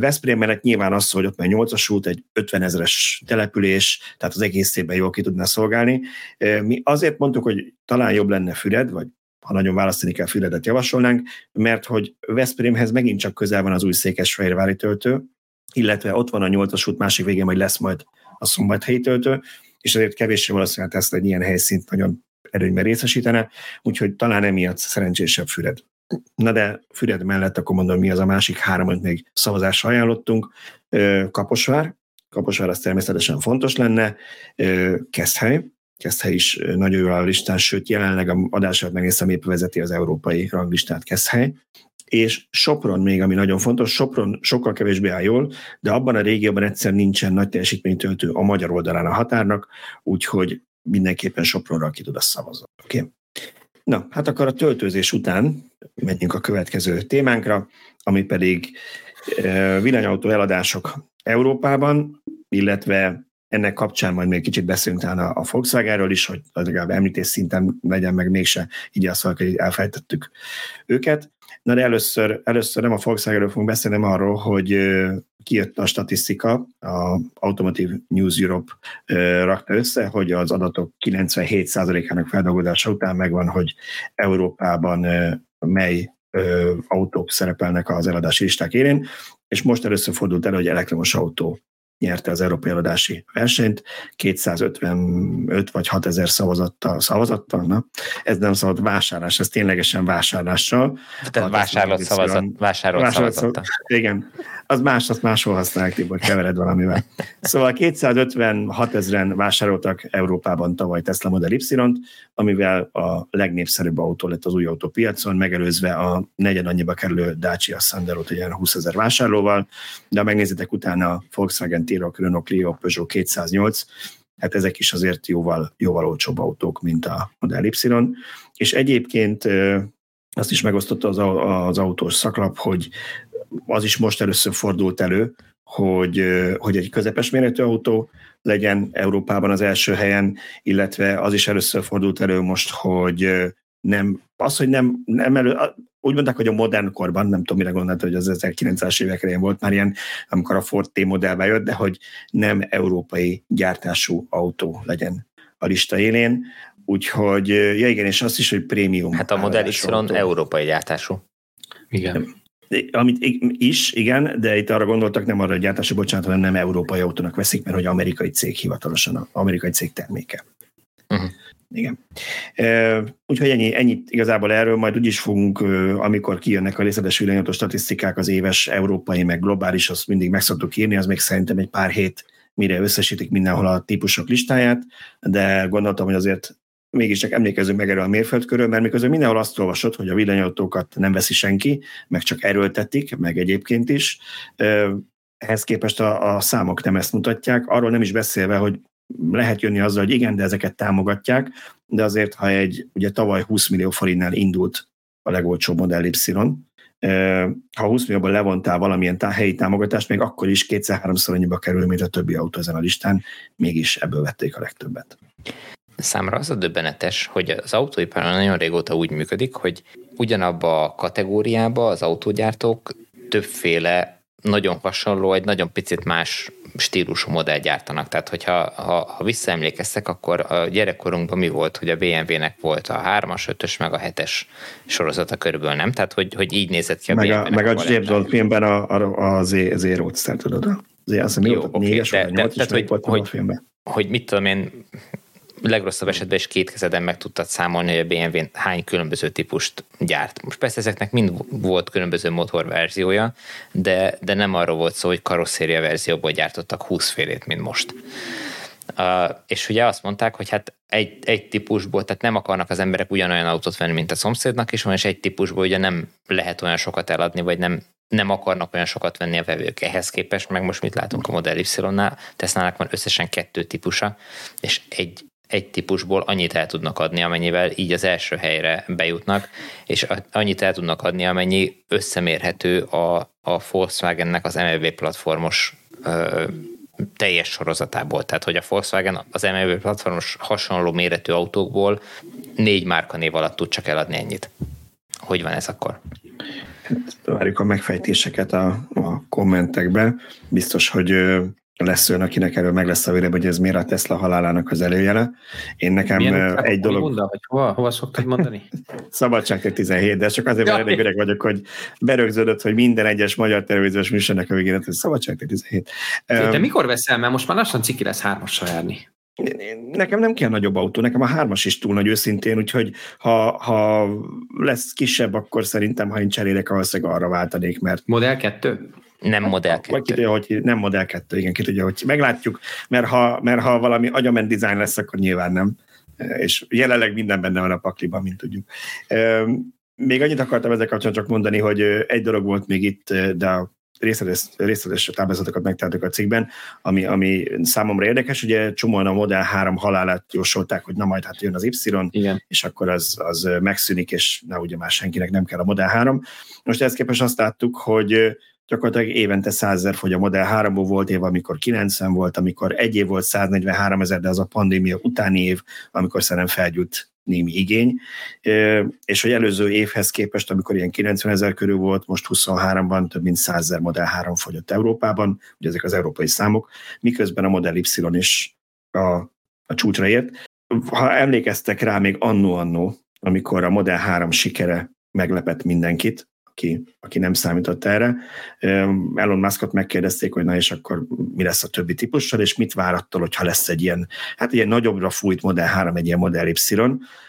Veszprém mellett nyilván az, hogy ott már 8-as út, egy 50 ezeres település, tehát az egész évben jól ki tudná szolgálni. Mi azért mondtuk, hogy talán jobb lenne Füred, vagy ha nagyon választani kell, Füredet javasolnánk, mert hogy Veszprémhez megint csak közel van az új Székesfehérvári töltő, illetve ott van a 8-as út másik végén, majd lesz majd a szombathelyi töltő, és ezért kevéssé valószínűleg ezt egy ilyen helyszínt nagyon erőnyben részesítene, úgyhogy talán emiatt szerencsésebb Füred. Na de Füred mellett akkor mondom, mi az a másik három, amit még szavazásra ajánlottunk. Kaposvár, Kaposvár az természetesen fontos lenne, Keszthely, Keszthely is nagyon jó a listán, sőt jelenleg a adását megnéztem, épp vezeti az európai ranglistát Keszthely, és Sopron még, ami nagyon fontos, Sopron sokkal kevésbé áll jól, de abban a régióban egyszer nincsen nagy teljesítménytöltő a magyar oldalán a határnak, úgyhogy mindenképpen Sopronra ki tud azt szavazni. Okay? Na, hát akkor a töltőzés után menjünk a következő témánkra, ami pedig villanyautó eladások Európában, illetve ennek kapcsán majd még kicsit beszélünk a, a Volkswagenről is, hogy legalább említés szinten legyen meg mégse így azt hogy elfejtettük őket. Na de először, először nem a Volkswagenről fogunk beszélni, hanem arról, hogy kijött a statisztika, a Automotive News Europe rakta össze, hogy az adatok 97%-ának feldolgozása után megvan, hogy Európában mely autók szerepelnek az eladási listák élén, és most először fordult elő, hogy elektromos autó nyerte az európai eladási versenyt, 255 vagy 6000 szavazattal, szavazattal, na, ez nem szabad vásárlás, ez ténylegesen vásárlással. Tehát vásárolt, szavazat, vásárolt, vásárolt szavazattal. Igen. Az más, azt máshol használják, Tibor, kevered valamivel. Szóval 256 ezeren vásároltak Európában tavaly Tesla Model y amivel a legnépszerűbb autó lett az új autópiacon, megelőzve a negyed annyiba kerülő Dacia Sandero-t, egy 20 ezer vásárlóval, de ha megnézitek utána a Volkswagen T-Roc, Renault Clio, Peugeot 208, hát ezek is azért jóval, jóval olcsóbb autók, mint a Model Y. És egyébként azt is megosztotta az, az autós szaklap, hogy az is most először fordult elő, hogy, hogy egy közepes méretű autó legyen Európában az első helyen, illetve az is először fordult elő most, hogy nem, az, hogy nem, nem elő, úgy mondták, hogy a modern korban, nem tudom, mire gondolta, hogy az 1900-es évek elején volt már ilyen, amikor a Ford T modell bejött, de hogy nem európai gyártású autó legyen a lista élén. Úgyhogy, ja igen, és azt is, hogy prémium. Hát a Model Y európai gyártású. Igen. Amit is, igen, de itt arra gondoltak, nem arra a gyártású, bocsánat, hanem nem európai autónak veszik, mert hogy amerikai cég hivatalosan, amerikai cég terméke. Uh-huh. Igen. Úgyhogy ennyi, ennyit igazából erről, majd úgyis fogunk, amikor kijönnek a részletes villanyatos statisztikák, az éves európai, meg globális, azt mindig meg szoktuk írni, az még szerintem egy pár hét, mire összesítik mindenhol a típusok listáját, de gondoltam, hogy azért mégiscsak emlékezzünk meg erről a mérföldkörről, mert miközben mindenhol azt olvasott, hogy a villanyautókat nem veszi senki, meg csak erőltetik, meg egyébként is. Ehhez képest a, a számok nem ezt mutatják, arról nem is beszélve, hogy lehet jönni azzal, hogy igen, de ezeket támogatják, de azért, ha egy, ugye tavaly 20 millió forintnál indult a legolcsóbb Model Y, ha 20 millióból levontál valamilyen tá- helyi támogatást, még akkor is kétszer-háromszor annyiba kerül, mint a többi autó ezen a listán, mégis ebből vették a legtöbbet. Számra az a döbbenetes, hogy az autóipar nagyon régóta úgy működik, hogy ugyanabba a kategóriába az autógyártók többféle nagyon hasonló, egy nagyon picit más stílusú modell gyártanak. Tehát, hogyha ha, ha visszaemlékeztek, akkor a gyerekkorunkban mi volt, hogy a BMW-nek volt a 3-as, 5-ös, meg a 7-es sorozata körülbelül, nem? Tehát, hogy, hogy így nézett ki a meg BMW-nek. A, meg a, a James Bond filmben a, a, a Z, Z Roadster, tudod? Az, az, az, Jó, okay, négyes, de, de, tehát, hogy, hogy, a filmben. hogy mit tudom én, legrosszabb esetben is két kezeden meg tudtad számolni, hogy a BMW hány különböző típust gyárt. Most persze ezeknek mind volt különböző motorverziója, de, de nem arról volt szó, hogy karosszéria verzióból gyártottak 20 félét, mint most. Uh, és ugye azt mondták, hogy hát egy, egy típusból, tehát nem akarnak az emberek ugyanolyan autót venni, mint a szomszédnak is van, és egy típusból ugye nem lehet olyan sokat eladni, vagy nem, nem akarnak olyan sokat venni a vevők. Ehhez képest meg most mit látunk a Model Y-nál, Tesla-nak van összesen kettő típusa, és egy egy típusból annyit el tudnak adni, amennyivel így az első helyre bejutnak, és annyit el tudnak adni, amennyi összemérhető a, a Volkswagennek az MLB platformos ö, teljes sorozatából. Tehát, hogy a Volkswagen az MLB platformos hasonló méretű autókból négy márkanév alatt tud csak eladni ennyit. Hogy van ez akkor? Várjuk a megfejtéseket a, a kommentekben. Biztos, hogy lesz olyan, akinek erről meg lesz a vélemény, hogy ez miért a Tesla halálának az előjele. Én nekem Milyen, egy dolog... Mondta, hogy hova, hova szoktad mondani? Szabadság 17, de csak azért, mert elég öreg vagyok, hogy berögződött, hogy minden egyes magyar televíziós műsornak a végén, hogy Szabadság 17. De um, mikor veszel, mert most már lassan ciki lesz hármassal járni. Nekem nem kell nagyobb autó, nekem a hármas is túl nagy őszintén, úgyhogy ha, ha lesz kisebb, akkor szerintem, ha én cserélek, valószínűleg arra váltanék, mert... Modell 2? Nem Model 2. Vagy ki tudja, hogy nem Model 2, igen, ki tudja, hogy meglátjuk, mert ha, mert ha valami agyament design lesz, akkor nyilván nem. És jelenleg minden benne van a pakliban, mint tudjuk. Még annyit akartam ezzel kapcsolatban csak mondani, hogy egy dolog volt még itt, de a részletes, részletes táblázatokat megtaláltak a cikkben, ami, ami számomra érdekes, ugye csomóan a Model 3 halálát jósolták, hogy na majd hát jön az Y, Igen. és akkor az, az megszűnik, és na ugye már senkinek nem kell a Model 3. Most ehhez képest azt láttuk, hogy gyakorlatilag évente 100 ezer fogy a Model 3 volt év, amikor 90 volt, amikor egy év volt 143 ezer, de az a pandémia utáni év, amikor szerintem felgyűlt némi igény, és hogy előző évhez képest, amikor ilyen 90 ezer körül volt, most 23-ban több mint 100 ezer Model 3 fogyott Európában, ugye ezek az európai számok, miközben a Model Y is a, a csúcsra ért. Ha emlékeztek rá még annó-annó, amikor a Model 3 sikere meglepett mindenkit, aki, aki nem számított erre. Elon Muskot megkérdezték, hogy na és akkor mi lesz a többi típussal, és mit vár attól, hogyha lesz egy ilyen, hát ilyen nagyobbra fújt Model 3, egy ilyen Model Y,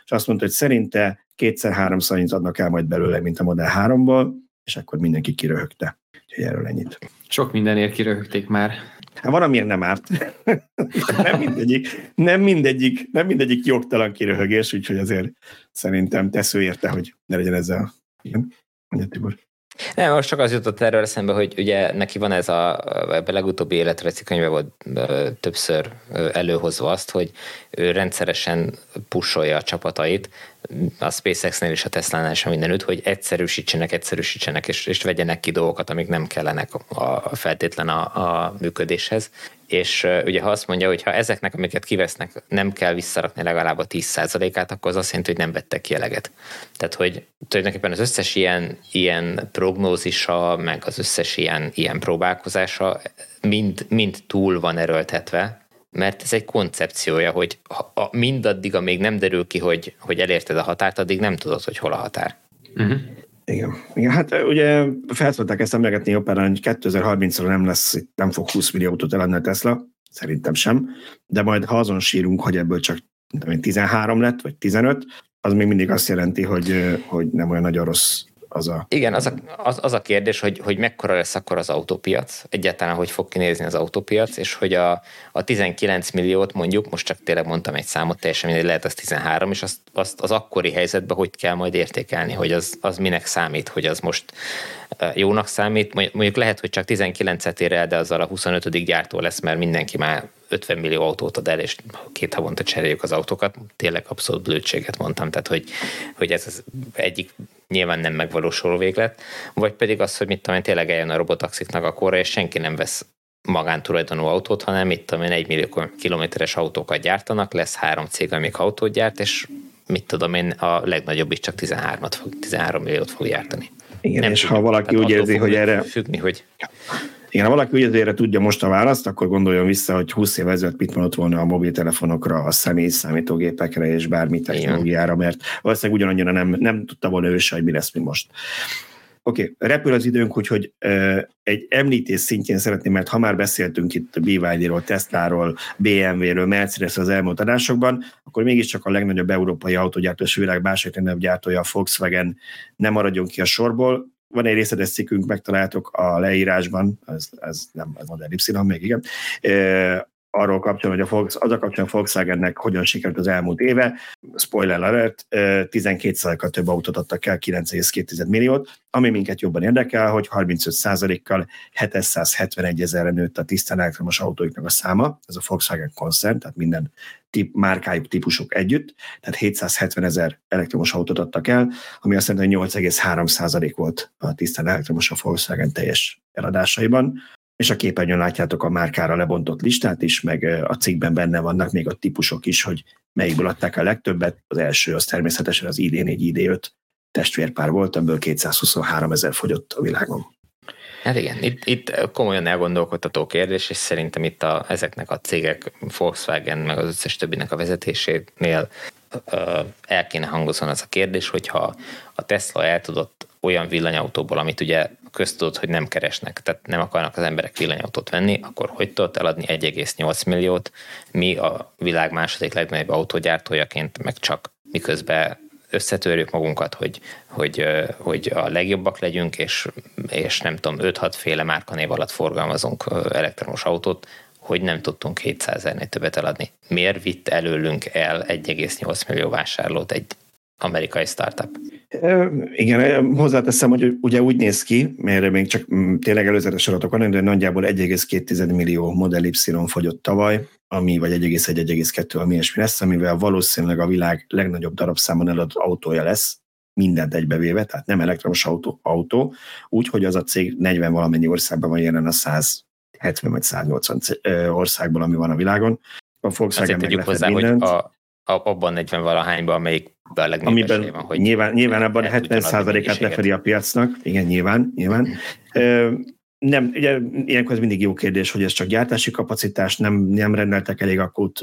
és azt mondta, hogy szerinte kétszer-háromszor annyit adnak el majd belőle, mint a Model 3-ból, és akkor mindenki kiröhögte. Erről ennyit. Sok mindenért kiröhögték már. Hát van, amiért nem árt. nem mindegyik, nem mindegyik, nem mindegyik jogtalan kiröhögés, úgyhogy azért szerintem tesző érte, hogy ne legyen ezzel. Igen, mondja Tibor. Nem, most csak az jutott erről eszembe, hogy ugye neki van ez a, a legutóbbi életreci könyve volt többször előhozva azt, hogy ő rendszeresen pusolja a csapatait, a SpaceX-nél és a Tesla-nál is mindenütt, hogy egyszerűsítsenek, egyszerűsítsenek, és, és vegyenek ki dolgokat, amik nem kellenek a feltétlen a, a működéshez. És uh, ugye ha azt mondja, hogy ha ezeknek, amiket kivesznek, nem kell visszarakni legalább a 10%-át, akkor az azt jelenti, hogy nem vettek ki eleget. Tehát, hogy tulajdonképpen az összes ilyen, ilyen prognózisa, meg az összes ilyen, ilyen próbálkozása mind, mind túl van erőltetve, mert ez egy koncepciója, hogy a, mindaddig, amíg nem derül ki, hogy, hogy elérted a határt, addig nem tudod, hogy hol a határ. Uh-huh. Igen. Igen. Hát ugye felszólták ezt emlegetni operán, hogy 2030-ra nem lesz, nem fog 20 millió autót eladni a Tesla, szerintem sem, de majd ha azon sírunk, hogy ebből csak 13 lett, vagy 15, az még mindig azt jelenti, hogy, hogy nem olyan nagyon rossz az a... Igen, az a, az, az a kérdés, hogy, hogy mekkora lesz akkor az autópiac, egyáltalán hogy fog kinézni az autópiac, és hogy a, a 19 milliót mondjuk, most csak tényleg mondtam egy számot, teljesen mindegy, lehet az 13, és azt, azt az akkori helyzetben hogy kell majd értékelni, hogy az, az minek számít, hogy az most jónak számít. Mondjuk lehet, hogy csak 19-et ér el, de azzal a 25. gyártó lesz, mert mindenki már 50 millió autót ad el, és két havonta cseréljük az autókat. Tényleg abszolút blödséget mondtam, tehát hogy, hogy ez az egyik nyilván nem megvalósuló véglet, vagy pedig az, hogy mit tudom én, tényleg eljön a robotaxiknak a korra, és senki nem vesz magántulajdonú autót, hanem itt tudom én, egy millió kilométeres autókat gyártanak, lesz három cég, amik autót gyárt, és mit tudom én, a legnagyobb is csak 13, fog, 13 milliót fog gyártani. Igen, nem és tudjuk, ha valaki úgy érzi, hogy erre... Függni, hogy... Igen, ha valaki úgy erre tudja most a választ, akkor gondoljon vissza, hogy 20 év ezelőtt mit mondott volna a mobiltelefonokra, a személy számítógépekre és bármi technológiára, mert valószínűleg ugyanannyira nem, nem tudta volna ő se, hogy mi lesz, mi most. Oké, okay, repül az időnk, úgyhogy uh, egy említés szintjén szeretném, mert ha már beszéltünk itt BYD-ról, Tesla-ról, BMW-ről, mercedes az elmúlt adásokban, akkor mégiscsak a legnagyobb európai autógyártó és világ második legnagyobb gyártója a Volkswagen nem maradjon ki a sorból. Van egy részletes cikkünk, megtaláltok a leírásban, ez, ez nem ez Model Y, még igen, arról kapcsolatban, hogy a Volks, az a kapcsolatban Volkswagennek hogyan sikerült az elmúlt éve. Spoiler alert, 12%-kal több autót adtak el, 9,2 milliót, ami minket jobban érdekel, hogy 35%-kal 771 ezerre nőtt a tisztán elektromos autóiknak a száma, ez a Volkswagen koncern, tehát minden tip, márkájuk, típusok együtt, tehát 770 ezer elektromos autót adtak el, ami azt jelenti, hogy 8,3% volt a tisztán elektromos a Volkswagen teljes eladásaiban és a képernyőn látjátok a márkára lebontott listát is, meg a cikkben benne vannak még a típusok is, hogy melyikből adták a legtöbbet. Az első az természetesen az ID4, ID5 testvérpár volt, ebből 223 ezer fogyott a világon. Hát igen, itt, itt komolyan elgondolkodtató kérdés, és szerintem itt a, ezeknek a cégek, Volkswagen, meg az összes többinek a vezetésénél el kéne hangozni az a kérdés, hogyha a Tesla el tudott olyan villanyautóból, amit ugye köztudott, hogy nem keresnek, tehát nem akarnak az emberek villanyautót venni, akkor hogy tudott eladni 1,8 milliót, mi a világ második legnagyobb autógyártójaként meg csak miközben összetörjük magunkat, hogy, hogy, hogy a legjobbak legyünk, és, és nem tudom, 5-6 féle márkanév alatt forgalmazunk elektromos autót, hogy nem tudtunk 700 ezernél többet eladni. Miért vitt előlünk el 1,8 millió vásárlót egy amerikai startup? Igen, hozzáteszem, hogy ugye úgy néz ki, mert még csak mm, tényleg előzetes adatok van, de nagyjából 1,2 millió Model Y fogyott tavaly, ami vagy 1,1-1,2, ami ilyesmi lesz, amivel valószínűleg a világ legnagyobb darabszámon eladott autója lesz, mindent egybevéve, tehát nem elektromos autó, autó úgy, hogy az a cég 40 valamennyi országban van jelen a 170 vagy 180 országból, ami van a világon. A Volkswagen Azért tegyük hozzá, mindent. hogy a, abban 40 valahányban, amelyik a Amiben van, hogy nyilván, nyilván abban 70%-át lefedi a piacnak, igen, nyilván, nyilván. Nem, ugye ilyenkor ez mindig jó kérdés, hogy ez csak gyártási kapacitás, nem, nem rendeltek elég akut,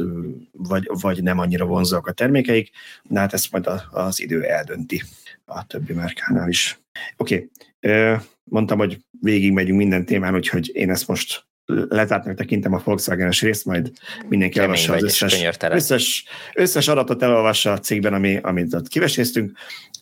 vagy, vagy nem annyira vonzóak a termékeik, de hát ezt majd az idő eldönti a többi márkánál is. Oké, okay. mondtam, hogy végig megyünk minden témán, úgyhogy én ezt most letártnak tekintem a Volkswagen-es részt, majd mindenki Kemény elolvassa az összes, összes, összes adatot elolvassa a cégben, ami, amit ott kiveséztünk.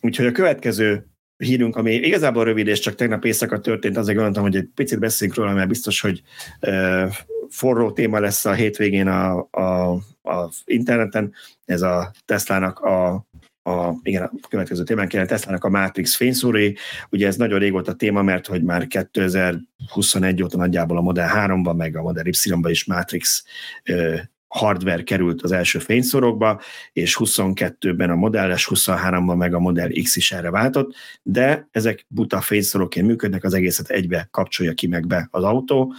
Úgyhogy a következő hírünk, ami igazából rövid, és csak tegnap éjszaka történt, azért gondoltam, hogy egy picit beszéljünk róla, mert biztos, hogy uh, forró téma lesz a hétvégén a, a, a interneten. Ez a Teslának a a, igen, a következő témán kéne Teslának a Matrix fényszórói. Ugye ez nagyon régóta téma, mert hogy már 2021 óta nagyjából a Model 3-ban, meg a Model Y-ban is Matrix hardware került az első fényszorokba, és 22-ben a Model S, 23-ban meg a Model X is erre váltott, de ezek buta fényszorokként működnek, az egészet egybe kapcsolja ki meg be az autó,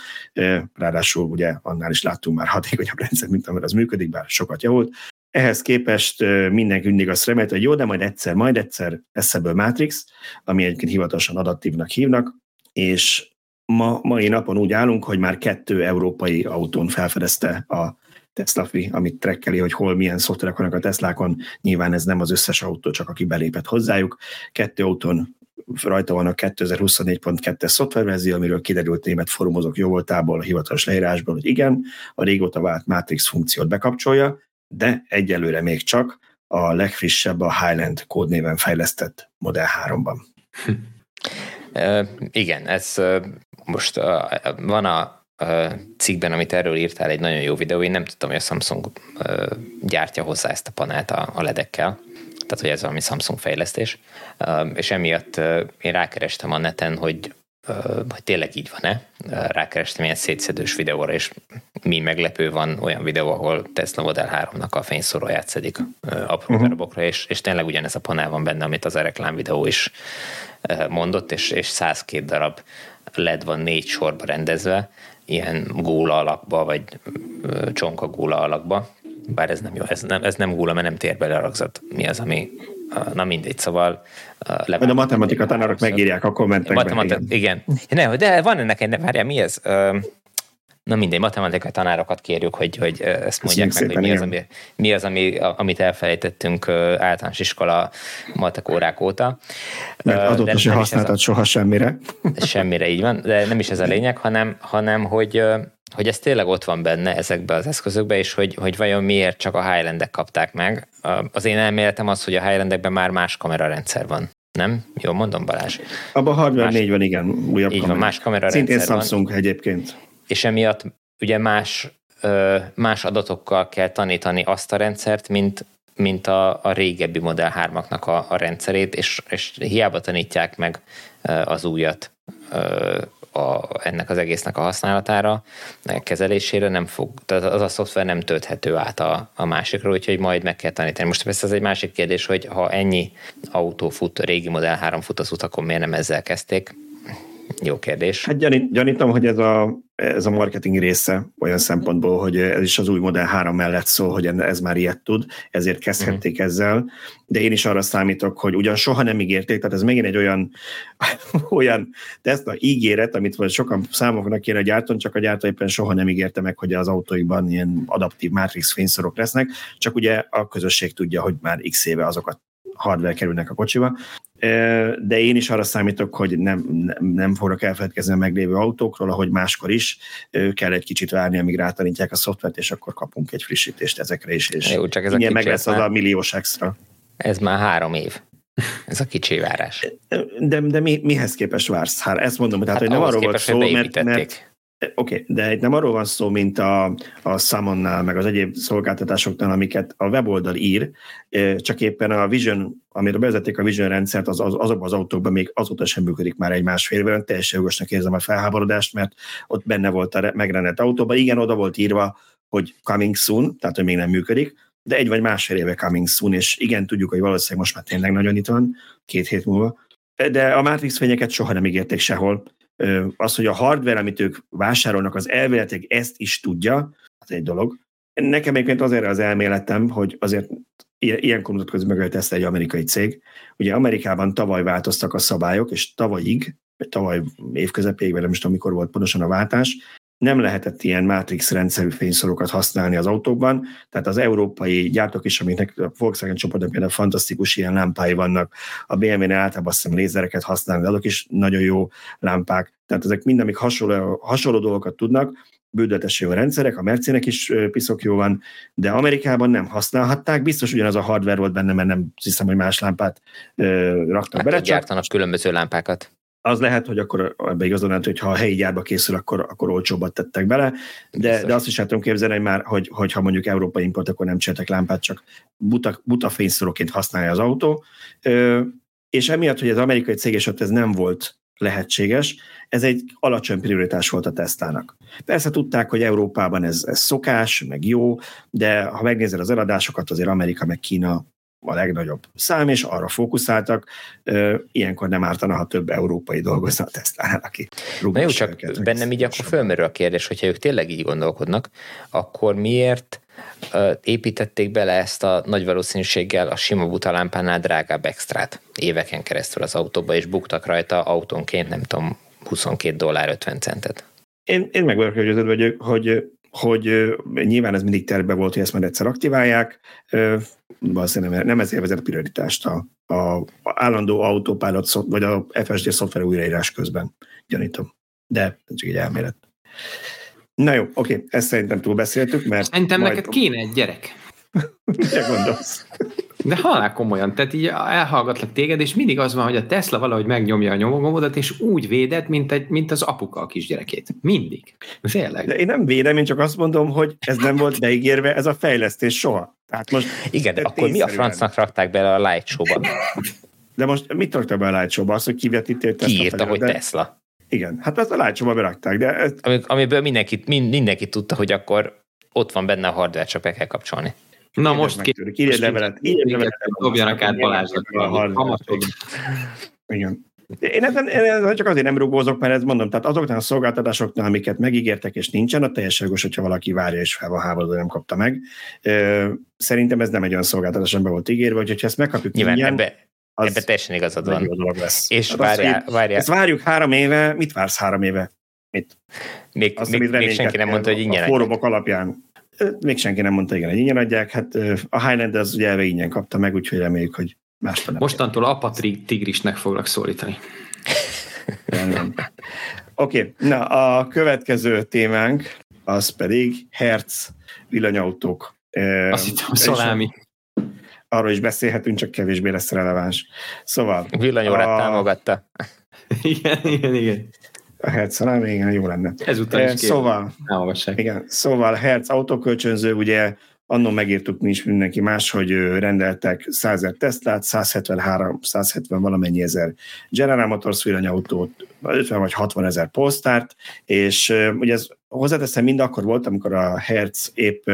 ráadásul ugye annál is láttunk már hatékonyabb rendszer, mint amire az működik, bár sokat javult. Ehhez képest mindenki mindig azt remélt, hogy jó, de majd egyszer, majd egyszer lesz ebből Matrix, ami egyébként hivatalosan adattívnak hívnak, és ma, mai napon úgy állunk, hogy már kettő európai autón felfedezte a Tesla Free, amit trekkeli, hogy hol milyen szoftverek vannak a Teslákon. Nyilván ez nem az összes autó, csak aki belépett hozzájuk. Kettő autón rajta van a 2024.2-es szoftververzió, amiről kiderült német fórumozók jó voltából, a hivatalos leírásból, hogy igen, a régóta vált Matrix funkciót bekapcsolja, de egyelőre még csak a legfrissebb a Highland kódnéven fejlesztett Model 3-ban. Uh, igen, ez most van a cikkben, amit erről írtál, egy nagyon jó videó. Én nem tudtam, hogy a Samsung gyártja hozzá ezt a panelt a, ledekkel, tehát hogy ez valami Samsung fejlesztés, és emiatt én rákerestem a neten, hogy hogy tényleg így van-e. Rákerestem ilyen szétszedős videóra, és mi meglepő van olyan videó, ahol Tesla Model 3-nak a fényszoróját szedik apró uh-huh. darabokra, és, és tényleg ugyanez a panel van benne, amit az a reklám videó is mondott, és, és 102 darab LED van négy sorba rendezve, ilyen góla alakba, vagy csonka góla alakba, bár ez nem jó, ez nem, ez nem góla, mert nem tér bele a ragzat. Mi az, ami, na mindegy, szóval... Majd a matematika tanárok megírják a kommentekben. Matematika, igen. igen. Ne, de van ennek egy, várjál, mi ez? Na mindegy, matematikai tanárokat kérjük, hogy, hogy ezt mondják meg, hogy mi az, ami, mi az ami, amit elfelejtettünk általános iskola matek órák óta. Mert azóta sem használtad a, soha semmire. Semmire, így van, de nem is ez a lényeg, hanem, hanem hogy, hogy ez tényleg ott van benne ezekbe az eszközökbe, és hogy, hogy vajon miért csak a Highlandek kapták meg. Az én elméletem az, hogy a Highlandekben már más kamerarendszer van. Nem? Jó, mondom Balázs. Abban a hardware más, 4 van, igen, újabb Így kamera. van, más kamerarendszer Szintén Samsung van. egyébként és emiatt ugye más, más adatokkal kell tanítani azt a rendszert, mint, mint a, a régebbi Model 3-aknak a, a rendszerét, és, és hiába tanítják meg az újat a, ennek az egésznek a használatára, a kezelésére nem fog, tehát az a szoftver nem tölthető át a, a másikra, úgyhogy majd meg kell tanítani. Most persze ez egy másik kérdés, hogy ha ennyi autó fut, régi Model 3 fut az utakon, miért nem ezzel kezdték? Jó kérdés. Hát gyanít, gyanítom, hogy ez a, ez a marketing része olyan szempontból, hogy ez is az új Model 3 mellett szól, hogy ez már ilyet tud, ezért kezdhették uh-huh. ezzel, de én is arra számítok, hogy ugyan soha nem ígérték, tehát ez megint egy olyan, olyan Tesla ígéret, amit vagy sokan számoknak kéne a gyártón, csak a gyártó éppen soha nem ígérte meg, hogy az autóikban ilyen adaptív Matrix fényszorok lesznek, csak ugye a közösség tudja, hogy már x éve azokat hardware kerülnek a kocsiba, de én is arra számítok, hogy nem, nem, nem fogok elfeledkezni a meglévő autókról, ahogy máskor is, kell egy kicsit várni, amíg rátanítják a szoftvert, és akkor kapunk egy frissítést ezekre is, és Jó, csak ez a meg lesz az a milliós extra. Ez már három év. Ez a kicsi várás. De, de mi, mihez képest vársz? Hát ezt mondom, tehát, hát hogy nem arról volt szó, mert, mert Oké, okay, de itt nem arról van szó, mint a, a Summonnál, meg az egyéb szolgáltatásoknál, amiket a weboldal ír, csak éppen a Vision, amire bevezették a Vision rendszert, az, az, azokban az autókban még azóta sem működik már egy másfél évben, teljesen jogosnak érzem a felháborodást, mert ott benne volt a megrendelt autóban, igen, oda volt írva, hogy coming soon, tehát hogy még nem működik, de egy vagy másfél éve coming soon, és igen, tudjuk, hogy valószínűleg most már tényleg nagyon itt van, két hét múlva, de a Matrix fényeket soha nem ígérték sehol, az, hogy a hardware, amit ők vásárolnak, az elméletileg ezt is tudja, az egy dolog. Nekem egyébként azért az elméletem, hogy azért ilyenkor mutatkozik meg, ezt egy amerikai cég. Ugye Amerikában tavaly változtak a szabályok, és tavalyig, tavaly évközepéig, vagy nem is tudom, mikor volt pontosan a váltás, nem lehetett ilyen Matrix rendszerű fényszorokat használni az autókban, tehát az európai gyártók is, amiknek a Volkswagen csoportban például fantasztikus ilyen lámpái vannak, a BMW-nél általában azt hiszem lézereket használni, de azok is nagyon jó lámpák, tehát ezek mind, amik hasonló, hasonló dolgokat tudnak, bődötes jó rendszerek, a Mercinek is piszok jó van, de Amerikában nem használhatták, biztos ugyanaz a hardware volt benne, mert nem hiszem, hogy más lámpát ö, raktak hát, bele. Gyártanak különböző lámpákat az lehet, hogy akkor ebbe igazolnád, hogy ha a helyi gyárba készül, akkor, akkor olcsóbbat tettek bele, de, de azt is el tudom képzelni, hogy már, hogy, hogy ha mondjuk európai import, akkor nem csináltak lámpát, csak buta, buta fényszóróként használja az autó, Ö, és emiatt, hogy az amerikai cég és ott ez nem volt lehetséges, ez egy alacsony prioritás volt a tesztának. Persze tudták, hogy Európában ez, ez szokás, meg jó, de ha megnézed az eladásokat, azért Amerika meg Kína a legnagyobb szám, és arra fókuszáltak. Ilyenkor nem ártana, ha több európai dolgozna a Tesla-nál, aki Na jó, csak bennem így akkor fölmerül a kérdés, hogyha ők tényleg így gondolkodnak, akkor miért építették bele ezt a nagy valószínűséggel a sima butalámpánál drágább extrát éveken keresztül az autóba, és buktak rajta autónként, nem tudom, 22 dollár 50 centet. Én, én meg vagyok győződve, hogy, hogy hogy nyilván ez mindig terve volt, hogy ezt majd egyszer aktiválják, valószínűleg nem, ezért vezet prioritást a, a, állandó autopilot vagy a FSD szoftver újraírás közben, gyanítom. De csak egy elmélet. Na jó, oké, ezt szerintem túlbeszéltük, mert... Szerintem majd... neked kéne egy gyerek. Mit gondolsz? De halál komolyan, tehát így elhallgatlak téged, és mindig az van, hogy a Tesla valahogy megnyomja a nyomogomodat, és úgy védett, mint, egy, mint az apuka a kisgyerekét. Mindig. Tényleg. De én nem védem, én csak azt mondom, hogy ez nem volt beígérve, ez a fejlesztés soha. Tehát most Igen, de akkor mi a francnak rakták bele a Light Show-ba? De most mit raktak be a Light Show-ba? Az, hogy kivetítél Tesla Kiírta, hogy de... Tesla. Igen, hát azt a Light Show-ba berakták, de... Ez... Amiből mindenki, mindenki tudta, hogy akkor ott van benne a hardware, csak be kell kapcsolni. Na most ki... Írj egy levelet. Írj egy levelet. Dobjanak át Balázsnak. Igen. Én ezen, ezen csak azért nem rugózok, mert ezt mondom, tehát azoknál a szolgáltatásoknál, amiket megígértek és nincsen, a teljesen jogos, hogyha valaki várja és fel van háborodva, nem kapta meg. Szerintem ez nem egy olyan szolgáltatás, amiben volt ígérve, hogy ha ezt megkapjuk Nyilván ingyen, ebbe, az ebbe teljesen igazad van. Lesz. És hát várjál, azt, várjál. Ezt várjuk három éve, mit vársz három éve? Mit? Még, azt, még, még senki nem mondta, hogy ingyen. A fórumok alapján még senki nem mondta, igen, hogy ingyen adják. Hát a Highland az ugye elve ingyen kapta meg, úgyhogy reméljük, hogy más nem. Mostantól apa tigrisnek foglak szólítani. Oké, okay. na a következő témánk az pedig Hertz villanyautók. Azt hittem, szalámi. Arról is beszélhetünk, csak kevésbé lesz releváns. Szóval... Villanyórát a... támogatta. igen, igen, igen. A Hertz talán igen, jó lenne. Ezután is Szóval, igen, szóval Hertz autókölcsönző, ugye annól megírtuk mi is mindenki más, hogy rendeltek 100 ezer Teslát, 173, 170 valamennyi ezer General Motors villanyautót, 50 vagy 60 ezer Polestart, és ugye ez hozzáteszem mind akkor volt, amikor a Hertz épp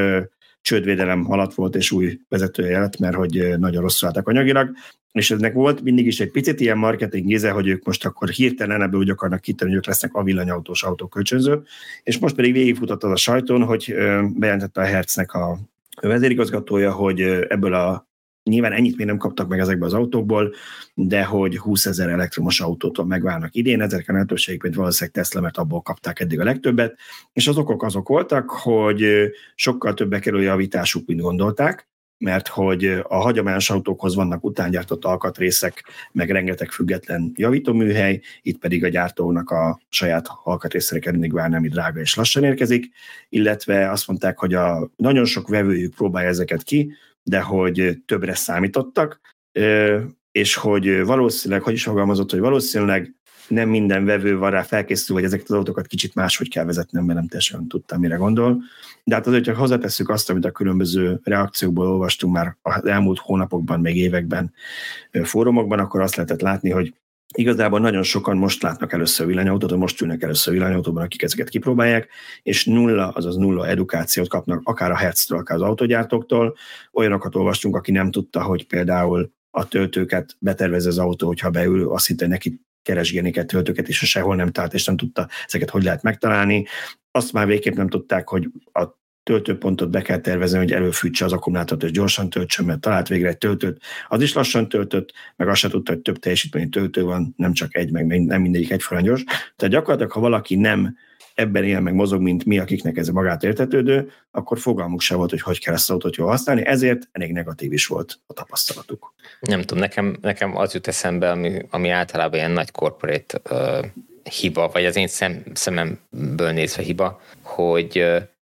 csődvédelem alatt volt, és új vezetője lett, mert hogy nagyon rosszul álltak anyagilag, és eznek volt mindig is egy picit ilyen marketing íze, hogy ők most akkor hirtelen ebből úgy akarnak kitörni, hogy ők lesznek a villanyautós autókölcsönző, és most pedig végigfutott az a sajton, hogy bejelentette a Hertznek a vezérigazgatója, hogy ebből a Nyilván ennyit még nem kaptak meg ezekbe az autókból, de hogy 20 ezer elektromos autótól megválnak idén, ezek a lehetőségként valószínűleg Tesla, mert abból kapták eddig a legtöbbet, és az okok azok voltak, hogy sokkal többe kerül javításuk, mint gondolták, mert hogy a hagyományos autókhoz vannak utángyártott alkatrészek, meg rengeteg független javítóműhely, itt pedig a gyártónak a saját alkatrészre kell mindig várni, ami drága és lassan érkezik, illetve azt mondták, hogy a nagyon sok vevőjük próbálja ezeket ki, de hogy többre számítottak, és hogy valószínűleg, hogy is fogalmazott, hogy valószínűleg nem minden vevő van rá felkészül, hogy ezeket az autókat kicsit máshogy kell vezetnem, mert nem teljesen tudtam, mire gondol. De hát azért, hogy hozzátesszük azt, amit a különböző reakciókból olvastunk már az elmúlt hónapokban, még években fórumokban, akkor azt lehetett látni, hogy Igazából nagyon sokan most látnak először villanyautót, most ülnek először villanyautóban, akik ezeket kipróbálják, és nulla, azaz nulla edukációt kapnak akár a Hertz-től, akár az autogyártóktól. Olyanokat olvastunk, aki nem tudta, hogy például a töltőket betervez az autó, hogyha beül, azt hitte, neki keresgélni kell töltőket, és sehol nem talált, és nem tudta ezeket hogy lehet megtalálni. Azt már végképp nem tudták, hogy a töltőpontot be kell tervezni, hogy előfűtse az akkumulátort, és gyorsan töltsön, mert talált végre egy töltőt, az is lassan töltött, meg azt se tudta, hogy több teljesítményű töltő van, nem csak egy, meg nem mindegyik egyformán gyors. Tehát gyakorlatilag, ha valaki nem ebben él meg mozog, mint mi, akiknek ez magát értetődő, akkor fogalmuk se volt, hogy hogy kell ezt az autót jól használni, ezért elég negatív is volt a tapasztalatuk. Nem tudom, nekem, nekem az jut eszembe, ami, ami általában ilyen nagy corporate uh, hiba, vagy az én szem, szememből nézve hiba, hogy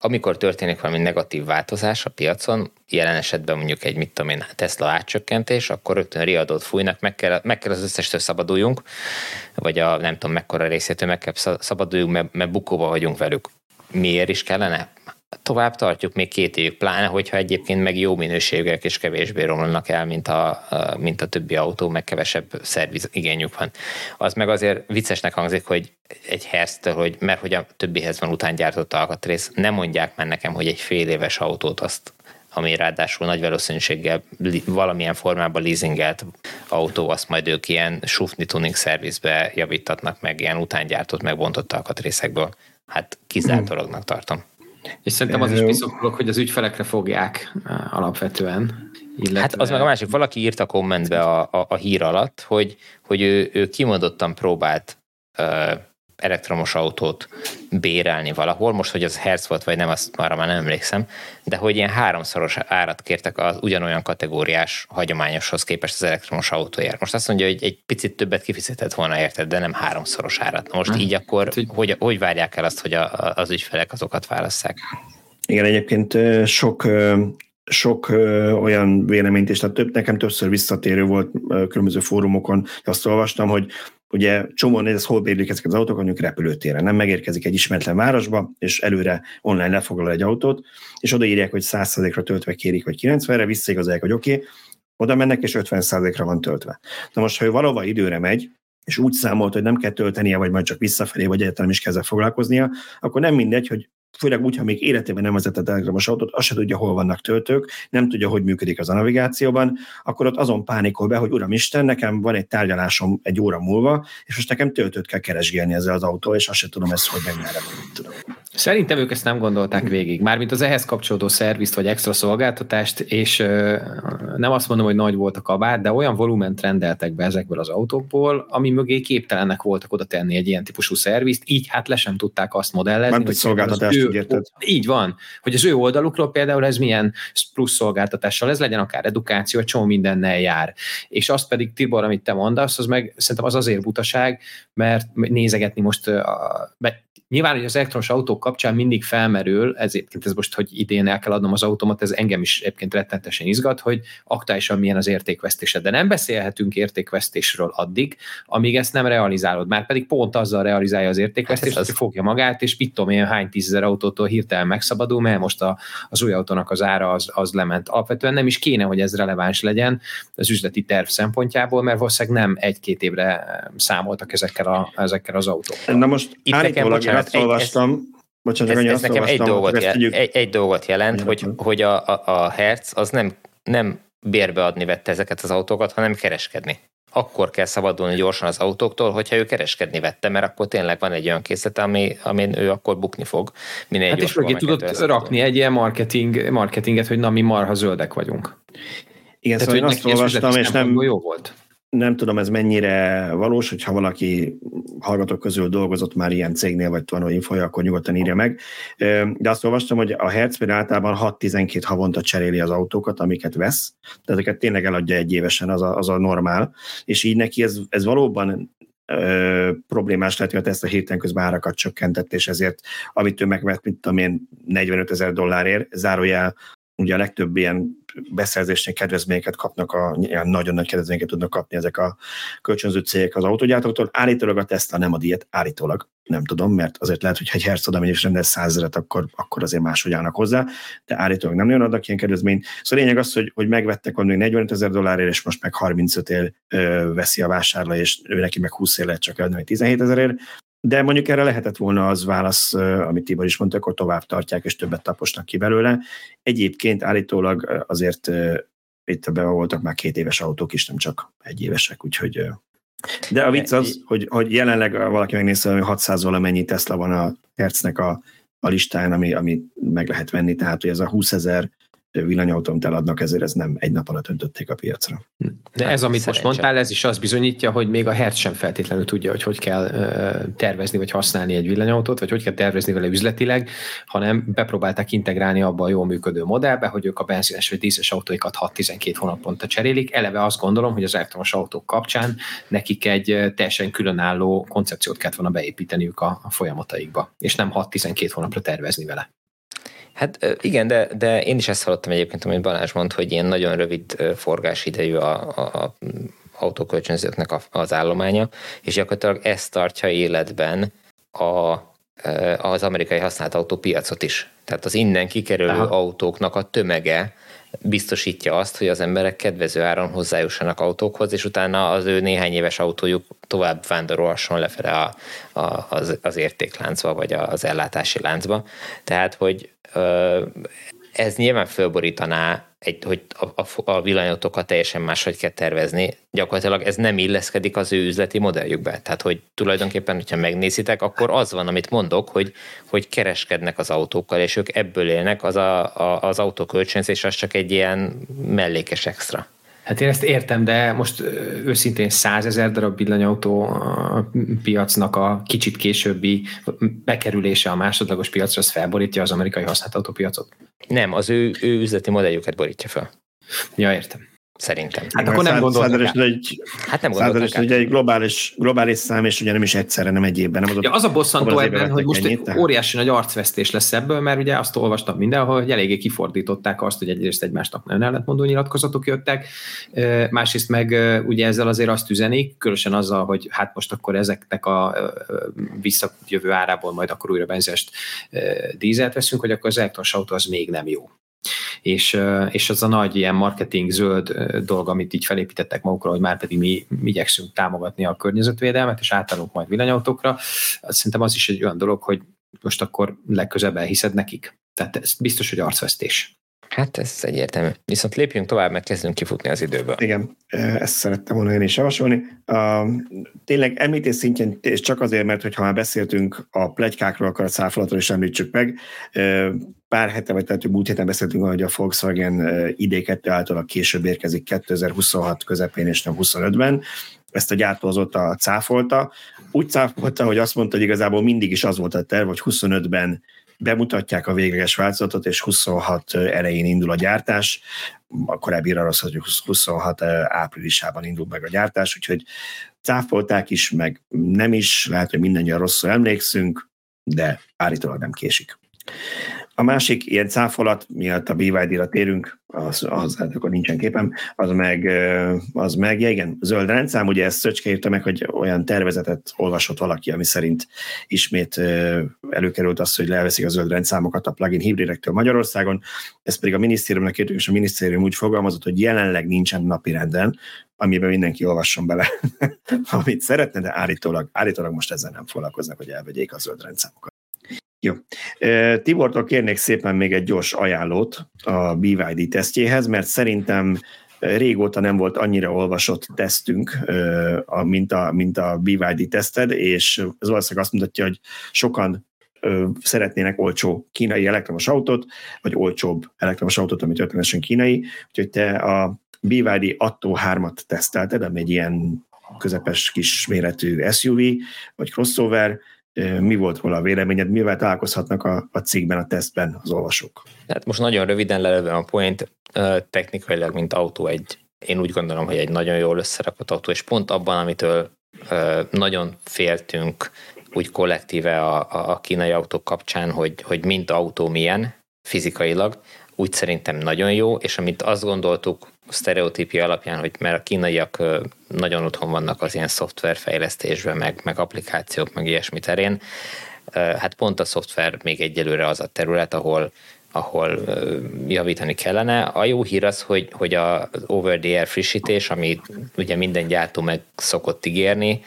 amikor történik valami negatív változás a piacon, jelen esetben mondjuk egy, mit tudom én, Tesla átcsökkentés, akkor rögtön riadót fújnak, meg kell, meg kell az összestől szabaduljunk, vagy a nem tudom mekkora részétől meg kell szabaduljunk, mert, mert bukóba vagyunk velük. Miért is kellene? Tovább tartjuk még két évig, pláne, hogyha egyébként meg jó minőségűek és kevésbé romlanak el, mint a, mint a többi autó, meg kevesebb szerviz igényük van. Az meg azért viccesnek hangzik, hogy egy herztől, hogy mert hogy a többihez van után gyártott alkatrész, nem mondják már nekem, hogy egy fél éves autót azt ami ráadásul nagy valószínűséggel valamilyen formában leasingelt autó, azt majd ők ilyen sufni tuning szervizbe javítatnak meg, ilyen utángyártott, megbontott alkatrészekből. Hát kizárt tartom. És szerintem az is biztos hogy az ügyfelekre fogják alapvetően. Illetve... Hát az meg a másik, valaki írt a kommentbe a, a, a hír alatt, hogy, hogy ő, ő kimondottan próbált elektromos autót bérelni valahol, most, hogy az herc volt, vagy nem, azt arra már nem emlékszem, de hogy ilyen háromszoros árat kértek az ugyanolyan kategóriás hagyományoshoz képest az elektromos autóért. Most azt mondja, hogy egy picit többet kifizetett volna érted, de nem háromszoros árat. Most így akkor hát, hogy, hogy várják el azt, hogy a, az ügyfelek azokat válasszák? Igen, egyébként sok sok ö, olyan véleményt, és tehát több, nekem többször visszatérő volt ö, különböző fórumokon, azt olvastam, hogy ugye csomóan ez hol bérlik ezeket az autók, mondjuk repülőtéren. Nem megérkezik egy ismeretlen városba, és előre online lefoglal egy autót, és odaírják, hogy 100%-ra töltve kérik, vagy 90-re, visszaigazolják, hogy oké, okay, oda mennek, és 50%-ra van töltve. Na most, ha ő valahova időre megy, és úgy számolt, hogy nem kell töltenie, vagy majd csak visszafelé, vagy egyáltalán is kezdve foglalkoznia, akkor nem mindegy, hogy főleg úgy, ha még életében nem vezetett elektromos autót, azt se tudja, hol vannak töltők, nem tudja, hogy működik az a navigációban, akkor ott azon pánikol be, hogy Uram Isten, nekem van egy tárgyalásom egy óra múlva, és most nekem töltőt kell keresgélni ezzel az autó, és azt se tudom ezt, hogy meg merre tudom. Szerintem ők ezt nem gondolták végig. Mármint az ehhez kapcsolódó szervizt vagy extra szolgáltatást, és ö, nem azt mondom, hogy nagy volt a kabát, de olyan volument rendeltek be ezekből az autókból, ami mögé képtelennek voltak oda tenni egy ilyen típusú szervizt, így hát le sem tudták azt modellezni. Mármint, hogy szolgáltatást ő, érted? Így van, hogy az ő oldalukról például ez milyen plusz szolgáltatással, ez legyen akár edukáció, egy csomó mindennel jár. És azt pedig, Tibor, amit te mondasz, az meg szerintem az azért butaság, mert nézegetni most, a, Nyilván, hogy az elektromos autók kapcsán mindig felmerül, ezért ez most, hogy idén el kell adnom az automat, ez engem is egyébként rettenetesen izgat, hogy aktuálisan milyen az értékvesztése. De nem beszélhetünk értékvesztésről addig, amíg ezt nem realizálod. Már pedig pont azzal realizálja az értékvesztést, hát hogy fogja magát, és mit tudom én, hány tízezer autótól hirtelen megszabadul, mert most a, az új autónak az ára az, az lement. Alapvetően nem is kéne, hogy ez releváns legyen az üzleti terv szempontjából, mert valószínűleg nem egy-két évre számoltak ezekkel, a, ezekkel az autókkal. Na most Itt állítólag azt olvastam, Bocsánat, ez, ez nekem egy dolgot, jel, egy, egy dolgot jelent, hogy, hogy a, a, a Hertz az nem, nem bérbe adni vette ezeket az autókat, hanem kereskedni. Akkor kell szabadulni gyorsan az autóktól, hogyha ő kereskedni vette, mert akkor tényleg van egy olyan készlet, ami, amin ő akkor bukni fog. Minél hát és mögé tudott rakni egy ilyen marketing, marketinget, hogy na mi marha zöldek vagyunk. Igen, Tehát, szóval én azt olvastam, és nem, jó volt nem tudom, ez mennyire valós, hogyha valaki hallgatók közül dolgozott már ilyen cégnél, vagy van infoja, akkor nyugodtan írja meg. De azt olvastam, hogy a Hertz általában 6-12 havonta cseréli az autókat, amiket vesz, de ezeket tényleg eladja egy évesen, az a, az a normál, és így neki ez, ez valóban ö, problémás lehet, hogy ezt a héten közben árakat csökkentett, és ezért, amit ő megvett, mint tudom én, 45 ezer dollárért, zárójel ugye a legtöbb ilyen beszerzésnél kedvezményeket kapnak, a, ilyen nagyon nagy kedvezményeket tudnak kapni ezek a kölcsönző cégek az autógyártóktól. Állítólag a Tesla nem a diét, állítólag nem tudom, mert azért lehet, hogy egy herc oda megy és rendel százezeret, akkor, akkor azért máshogy állnak hozzá, de állítólag nem nagyon adnak ilyen kedvezményt. Szóval lényeg az, hogy, hogy megvettek valami 45 ezer dollárért, és most meg 35 ér ö, veszi a vásárló, és ő neki meg 20 ér lehet csak eladni, 17 ezerért. De mondjuk erre lehetett volna az válasz, amit Tibor is mondta, akkor tovább tartják, és többet taposnak ki belőle. Egyébként állítólag azért itt be voltak már két éves autók is, nem csak egy évesek, úgyhogy de a vicc az, hogy, hogy jelenleg valaki megnézze, hogy 600 valamennyi Tesla van a Hertznek a, a listán, ami, ami meg lehet venni, tehát hogy ez a 20 ezer villanyautót eladnak, ezért ez nem egy nap alatt öntötték a piacra. De ez, amit most mondtál, ez is azt bizonyítja, hogy még a Hertz sem feltétlenül tudja, hogy hogy kell tervezni vagy használni egy villanyautót, vagy hogy kell tervezni vele üzletileg, hanem bepróbálták integrálni abba a jól működő modellbe, hogy ők a benzines vagy dízes autóikat 6-12 hónaponta cserélik. Eleve azt gondolom, hogy az elektromos autók kapcsán nekik egy teljesen különálló koncepciót kellett volna beépíteniük a, a folyamataikba, és nem 6-12 hónapra tervezni vele. Hát igen, de, de én is ezt hallottam egyébként, amit Balázs mond, hogy ilyen nagyon rövid forgásidejű a, a, a autókölcsönzőknek az állománya, és gyakorlatilag ezt tartja életben a, az amerikai használt autópiacot is. Tehát az innen kikerülő Aha. autóknak a tömege biztosítja azt, hogy az emberek kedvező áron hozzájussanak autókhoz, és utána az ő néhány éves autójuk tovább vándorolhasson lefele a, a, az, az értékláncba, vagy az ellátási láncba. Tehát, hogy ez nyilván fölborítaná, egy, hogy a, a, a villanyautókat teljesen máshogy kell tervezni. Gyakorlatilag ez nem illeszkedik az ő üzleti modelljükbe. Tehát, hogy tulajdonképpen, hogyha megnézitek, akkor az van, amit mondok, hogy, hogy kereskednek az autókkal, és ők ebből élnek, az, a, a, az autókölcsönzés az csak egy ilyen mellékes extra. Hát én ezt értem, de most őszintén százezer darab villanyautó piacnak a kicsit későbbi bekerülése a másodlagos piacra, az felborítja az amerikai használt autópiacot? Nem, az ő, ő üzleti modelljüket borítja fel. Ja, értem. Szerintem. Hát akkor nem gondoltam. Egy, hát nem gondoltam. Ugye egy globális, globális szám, és ugye nem is egyszerre, nem egy évben. Nem ja, az a bosszantó ebben, hogy most ennyit, egy óriási nagy arcvesztés lesz ebből, mert ugye azt olvastam mindenhol, hogy eléggé kifordították azt, hogy egyrészt egymásnak nagyon ellentmondó nyilatkozatok jöttek, másrészt meg ugye ezzel azért azt üzenik, különösen azzal, hogy hát most akkor ezeknek a visszajövő árából majd akkor újra benzest dízelt veszünk, hogy akkor az elektromos autó az még nem jó és, és az a nagy ilyen marketing zöld dolog, amit így felépítettek magukra, hogy már pedig mi, igyekszünk támogatni a környezetvédelmet, és átállunk majd villanyautókra, szerintem az is egy olyan dolog, hogy most akkor legközebb elhiszed nekik. Tehát ez biztos, hogy arcvesztés. Hát ez egyértelmű. Viszont lépjünk tovább, mert kezdünk kifutni az időből. Igen, ezt szerettem volna én is javasolni. Uh, tényleg említés szintjén, és csak azért, mert hogyha már beszéltünk a plegykákról, akkor a száfolatról is említsük meg. Uh, pár hete, vagy tehát múlt héten beszéltünk hogy a Volkswagen ID2 által később érkezik 2026 közepén és nem 25-ben. Ezt a gyártó azóta cáfolta. Úgy cáfolta, hogy azt mondta, hogy igazából mindig is az volt a terv, hogy 25-ben bemutatják a végleges változatot, és 26 elején indul a gyártás. A korábbi az, hogy 26 áprilisában indul meg a gyártás, úgyhogy cáfolták is, meg nem is, lehet, hogy mindannyian rosszul emlékszünk, de állítólag nem késik. A másik ilyen cáfolat, miatt a BYD-ra térünk, az, az hát akkor nincsen képem, az meg, az meg ja igen, zöld rendszám, ugye ezt Szöcske írta meg, hogy olyan tervezetet olvasott valaki, ami szerint ismét előkerült az, hogy leveszik a zöld rendszámokat a plugin hibridektől Magyarországon, ez pedig a minisztériumnak írtuk, és a minisztérium úgy fogalmazott, hogy jelenleg nincsen napirenden, amiben mindenki olvasson bele, amit szeretne, de állítólag, állítólag most ezzel nem foglalkoznak, hogy elvegyék a zöld rendszámokat. Jó. Tibortól kérnék szépen még egy gyors ajánlót a BYD tesztjéhez, mert szerintem régóta nem volt annyira olvasott tesztünk, mint a, mint a BYD teszted, és az ország azt mutatja, hogy sokan szeretnének olcsó kínai elektromos autót, vagy olcsóbb elektromos autót, ami történetesen kínai, úgyhogy te a BYD Atto 3-at tesztelted, ami egy ilyen közepes kis méretű SUV, vagy crossover, mi volt róla a véleményed, mivel találkozhatnak a, a cikkben, a tesztben az olvasók? Hát most nagyon röviden lelövöm a point, technikailag, mint autó egy, én úgy gondolom, hogy egy nagyon jól összerakott autó, és pont abban, amitől nagyon féltünk úgy kollektíve a, a kínai autók kapcsán, hogy, hogy mint autó milyen fizikailag, úgy szerintem nagyon jó, és amit azt gondoltuk sztereotípia alapján, hogy mert a kínaiak nagyon otthon vannak az ilyen szoftverfejlesztésben, meg, meg applikációk, meg ilyesmi terén, hát pont a szoftver még egyelőre az a terület, ahol ahol javítani kellene. A jó hír az, hogy, hogy az over-the-air frissítés, amit ugye minden gyártó meg szokott ígérni,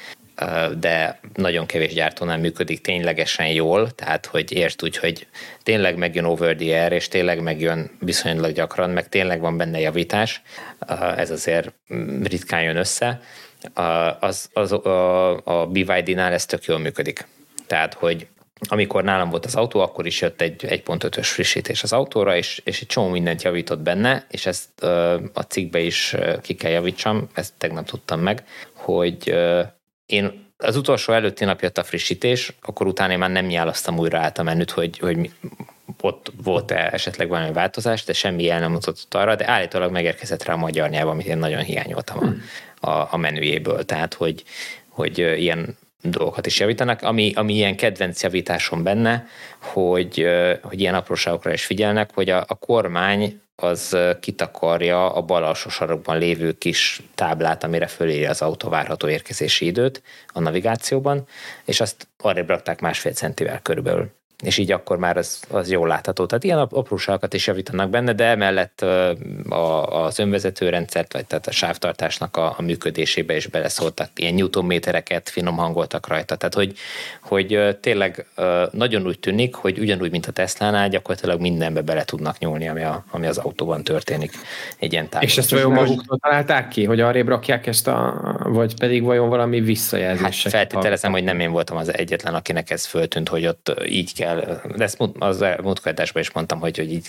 de nagyon kevés gyártónál működik ténylegesen jól, tehát hogy értsd úgy, hogy tényleg megjön over the air, és tényleg megjön viszonylag gyakran, meg tényleg van benne javítás, ez azért ritkán jön össze, az, az a, a BYD-nál ez tök jól működik. Tehát, hogy amikor nálam volt az autó, akkor is jött egy 1.5-ös frissítés az autóra, és, és egy csomó mindent javított benne, és ezt a cikkbe is ki kell javítsam, ezt tegnap tudtam meg, hogy én az utolsó előtti nap jött a frissítés, akkor utána én már nem nyálasztam újra át a menüt, hogy, hogy ott volt-e esetleg valami változás, de semmi el nem mutatott arra, de állítólag megérkezett rá a magyar nyelv, amit én nagyon hiányoltam a, a, a menüjéből. Tehát, hogy, hogy ilyen dolgokat is javítanak. Ami, ami ilyen kedvenc javításom benne, hogy, hogy ilyen apróságokra is figyelnek, hogy a, a kormány az kitakarja a bal alsó sarokban lévő kis táblát, amire fölírja az autó várható érkezési időt a navigációban, és azt arra rakták másfél centivel körülbelül és így akkor már az, az jól látható. Tehát ilyen apróságokat is javítanak benne, de emellett a, az önvezető rendszert, vagy tehát a sávtartásnak a, a működésébe is beleszóltak, ilyen newtonmétereket finom hangoltak rajta. Tehát, hogy, hogy tényleg nagyon úgy tűnik, hogy ugyanúgy, mint a Tesla-nál, gyakorlatilag mindenbe bele tudnak nyúlni, ami, a, ami az autóban történik. Egy ilyen távol. És ezt vajon maguktól találták ki, hogy arrébb rakják ezt a, vagy pedig vajon valami visszajelzés? Hát feltételezem, hogy nem én voltam az egyetlen, akinek ez föltűnt, hogy ott így kell kell, de ezt az múltkor is mondtam, hogy, hogy így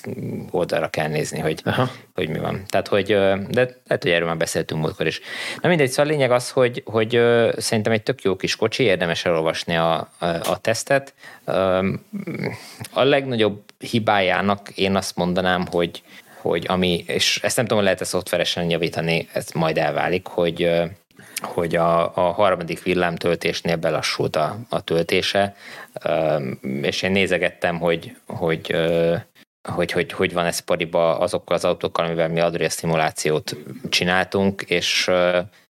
oldalra kell nézni, hogy, Aha. hogy mi van. Tehát, hogy, de lehet, hogy erről már beszéltünk múltkor is. Na mindegy, szóval a lényeg az, hogy, hogy szerintem egy tök jó kis kocsi, érdemes elolvasni a, a, a tesztet. A legnagyobb hibájának én azt mondanám, hogy, hogy ami, és ezt nem tudom, lehet-e szoftveresen javítani, ez majd elválik, hogy hogy a, a harmadik villámtöltésnél belassult a, a töltése, és én nézegettem, hogy, hogy hogy, hogy, hogy van ez pariba azokkal az autókkal, amivel mi Adria szimulációt csináltunk, és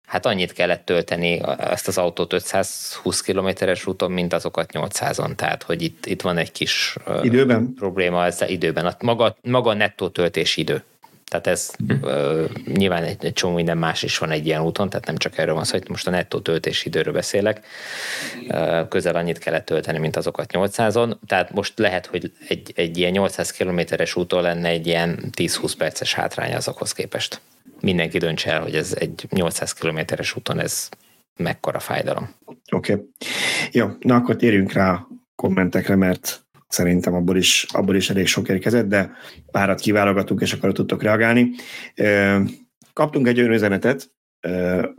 hát annyit kellett tölteni ezt az autót 520 kilométeres úton, mint azokat 800-on, tehát hogy itt, itt van egy kis időben? probléma ezzel időben. A maga, maga nettó töltési idő. Tehát ez uh, nyilván egy, egy csomó minden más is van egy ilyen úton, tehát nem csak erről van szó, hogy most a nettó töltési időről beszélek. Uh, közel annyit kellett tölteni, mint azokat 800-on. Tehát most lehet, hogy egy, egy ilyen 800 kilométeres úton lenne egy ilyen 10-20 perces hátrány azokhoz képest. Mindenki döntse el, hogy ez egy 800 kilométeres úton ez mekkora fájdalom. Oké. Okay. Jó, na akkor térjünk rá kommentekre, mert szerintem abból is, abból is elég sok érkezett, de párat kiválogatunk, és akkor tudtok reagálni. Kaptunk egy olyan üzenetet,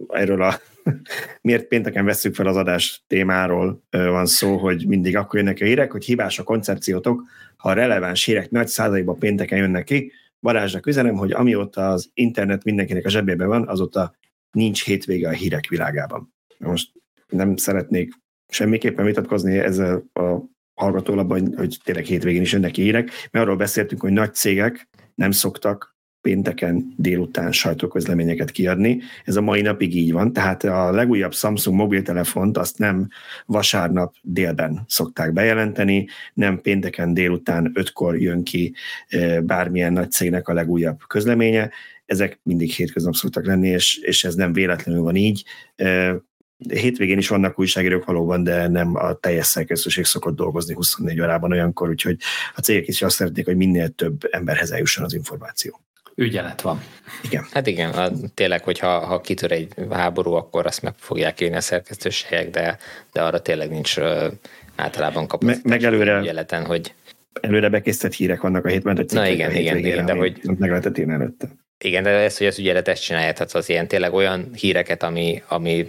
erről a miért pénteken veszük fel az adás témáról van szó, hogy mindig akkor jönnek a hírek, hogy hibás a koncepciótok, ha a releváns hírek nagy százalékban pénteken jönnek ki. Balázsnak üzenem, hogy amióta az internet mindenkinek a zsebében van, azóta nincs hétvége a hírek világában. Most nem szeretnék semmiképpen vitatkozni ezzel a hallgatólapban, hogy tényleg hétvégén is jönnek hírek, mert arról beszéltünk, hogy nagy cégek nem szoktak pénteken délután sajtóközleményeket kiadni. Ez a mai napig így van, tehát a legújabb Samsung mobiltelefont azt nem vasárnap délben szokták bejelenteni, nem pénteken délután ötkor jön ki bármilyen nagy cégnek a legújabb közleménye, ezek mindig hétköznap szoktak lenni, és, és ez nem véletlenül van így. Hétvégén is vannak újságírók valóban, de nem a teljes szerkesztőség szokott dolgozni 24 órában olyankor, úgyhogy a cégek is azt szeretnék, hogy minél több emberhez eljusson az információ. Ügyelet van. Igen. Hát igen, a, tényleg, hogyha ha kitör egy háború, akkor azt meg fogják írni a szerkesztőségek, de, de arra tényleg nincs uh, általában kapacitás. Me, meg előre, ügyeleten, hogy előre bekészített hírek vannak a hétben, hogy Na igen, igen, igen, de hogy meg lehetett írni előtte. Igen, de ez, hogy az ügyelet ezt csinálja, tehát az ilyen tényleg olyan híreket, ami, ami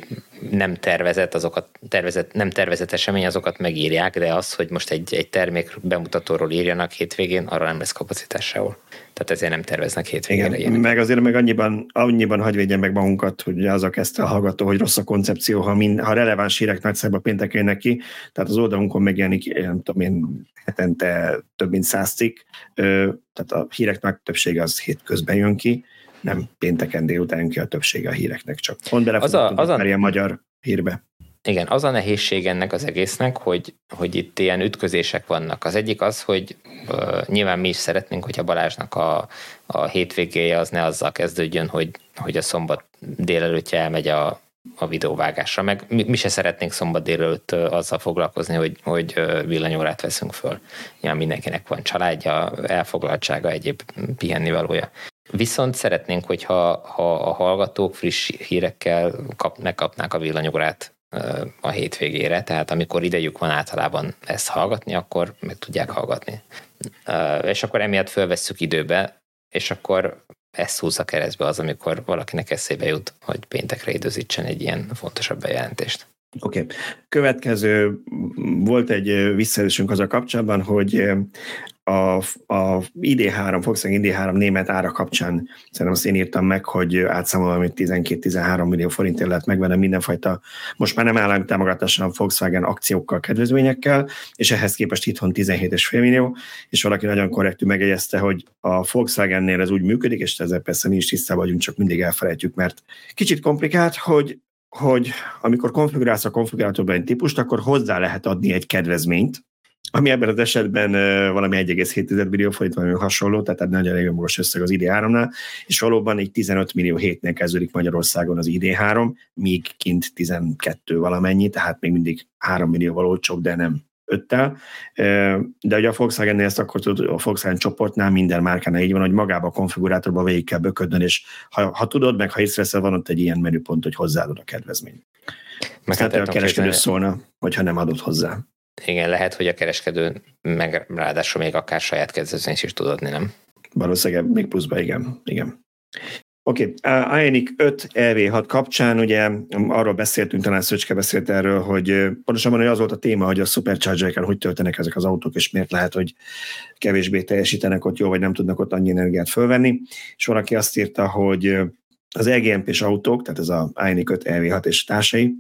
nem tervezett, azokat tervezett, nem tervezett esemény, azokat megírják, de az, hogy most egy, egy termék bemutatóról írjanak hétvégén, arra nem lesz kapacitás sehol. Tehát ezért nem terveznek hétvégére Igen, meg azért meg annyiban, annyiban hagyj védjen meg magunkat, hogy az a kezdte a hallgató, hogy rossz a koncepció, ha, mind, ha releváns hírek nagyszába péntek jönnek ki, tehát az oldalunkon megjelenik, nem tudom én, hetente több mint száz cikk, tehát a hírek nagy többsége az hétközben jön ki, nem pénteken délután jön ki a többsége a híreknek, csak pont bele az a, az a, magyar hírbe. Igen, az a nehézség ennek az egésznek, hogy, hogy itt ilyen ütközések vannak. Az egyik az, hogy uh, nyilván mi is szeretnénk, hogyha Balázsnak a, a hétvégéje az ne azzal kezdődjön, hogy, hogy a szombat délelőttje elmegy a, a videóvágásra, meg mi, mi se szeretnénk szombat délelőtt azzal foglalkozni, hogy, hogy villanyórát veszünk föl. Nyilván mindenkinek van családja, elfoglaltsága, egyéb pihennivalója. Viszont szeretnénk, hogyha ha a hallgatók friss hírekkel kap, megkapnák a villanyórát a hétvégére, tehát amikor idejük van általában ezt hallgatni, akkor meg tudják hallgatni. És akkor emiatt fölvesszük időbe, és akkor ezt húzza keresztbe az, amikor valakinek eszébe jut, hogy péntekre időzítsen egy ilyen fontosabb bejelentést. Oké. Okay. Következő, volt egy visszajelzésünk az a kapcsolatban, hogy a, a ID3, Volkswagen ID3 német ára kapcsán szerintem azt én írtam meg, hogy átszámolva, hogy 12-13 millió forintért lehet megvenni mindenfajta, most már nem állami támogatással Volkswagen akciókkal, kedvezményekkel, és ehhez képest itthon 17,5 millió, és valaki nagyon korrektül megjegyezte, hogy a Volkswagennél ez úgy működik, és ezzel persze mi is tisztában vagyunk, csak mindig elfelejtjük, mert kicsit komplikált, hogy hogy amikor konfigurálsz a konfigurátorban egy típust, akkor hozzá lehet adni egy kedvezményt, ami ebben az esetben valami 1,7 millió forint, valami hasonló, tehát nagyon elég magas összeg az ID3-nál, és valóban így 15 millió hétnél kezdődik Magyarországon az ID3, míg kint 12 valamennyi, tehát még mindig 3 millió olcsóbb, de nem öttel, de ugye a Volkswagen-nél ezt akkor tudod, a Volkswagen csoportnál minden márkánál így van, hogy magába a konfigurátorba végig kell böködni, és ha, ha tudod, meg ha észreveszel, van ott egy ilyen menüpont, hogy hozzáadod a kedvezményt. Meg hát a kereskedő szólna, hogyha nem adott hozzá. Igen, lehet, hogy a kereskedő meg ráadásul még akár saját kedvezményt is tud adni, nem? Valószínűleg még pluszba, igen. igen. Oké, okay. Ionic 5 EV6 kapcsán ugye arról beszéltünk, talán Szöcske beszélt erről, hogy pontosabban hogy az volt a téma, hogy a supercharger hogy töltenek ezek az autók, és miért lehet, hogy kevésbé teljesítenek ott jó, vagy nem tudnak ott annyi energiát fölvenni. És valaki azt írta, hogy az EGMP-s autók, tehát ez a Ionic 5 EV6 és társai,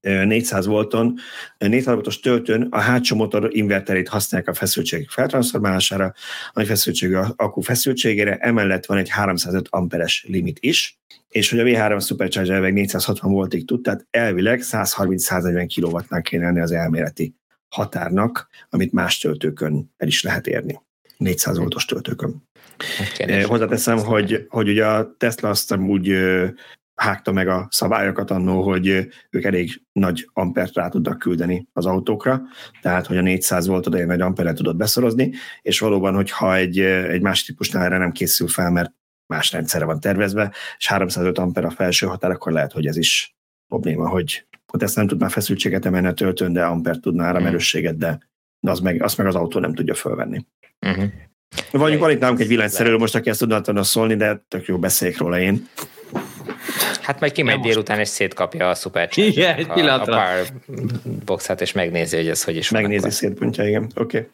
400 volton, 400 voltos töltőn a hátsó motor inverterét használják a feszültség feltransformálására, a feszültségű akku feszültségére, emellett van egy 305 amperes limit is, és hogy a V3 Supercharger elvileg 460 voltig tud, tehát elvileg 130-140 kW-nál kéne lenni az elméleti határnak, amit más töltőkön el is lehet érni. 400 voltos töltőkön. Hozzáteszem, hogy, hogy ugye a Tesla azt úgy hágta meg a szabályokat annó, hogy ők elég nagy ampert rá tudnak küldeni az autókra, tehát hogy a 400 volt oda egy nagy amperre tudod beszorozni, és valóban, hogyha egy, egy más típusnál erre nem készül fel, mert más rendszerre van tervezve, és 305 amper a felső határ, akkor lehet, hogy ez is probléma, hogy ott ezt nem tud már feszültséget emelni a töltőn, de amper tudna áramerősséget, de, de az meg, azt meg az autó nem tudja fölvenni. Uh-huh. Vagy van itt nálunk egy villanyszerelő most, aki ezt tudna szólni, de tök jó beszéljek róla én. Hát majd kimegy délután, és szétkapja a szuper igen, egy a, a pár boxát, és megnézi, hogy ez hogy is Megnézi szétpontja, igen. Oké. Okay.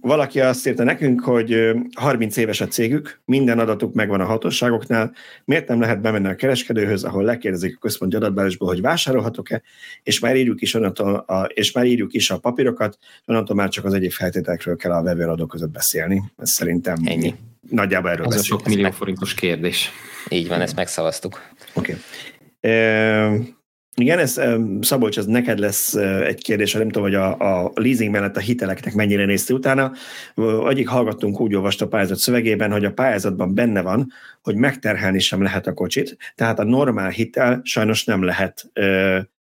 Valaki azt írta nekünk, hogy 30 éves a cégük, minden adatuk megvan a hatóságoknál, miért nem lehet bemenni a kereskedőhöz, ahol lekérdezik a központi adatbázisból, hogy vásárolhatok-e, és már írjuk is, onnantól a, és már írjuk is a papírokat, onnantól már csak az egyéb feltételekről kell a vevőradók között beszélni. Ez szerintem Ennyi. Nagyjából erről Az a sok millió forintos kérdés. Így van, ezt megszavaztuk. Oké. Okay. Igen, ez, Szabolcs, ez neked lesz egy kérdés, nem tudom, hogy a, a leasing mellett a hiteleknek mennyire nézte utána. Egyik hallgattunk úgy olvasta a pályázat szövegében, hogy a pályázatban benne van, hogy megterhelni sem lehet a kocsit, tehát a normál hitel sajnos nem lehet,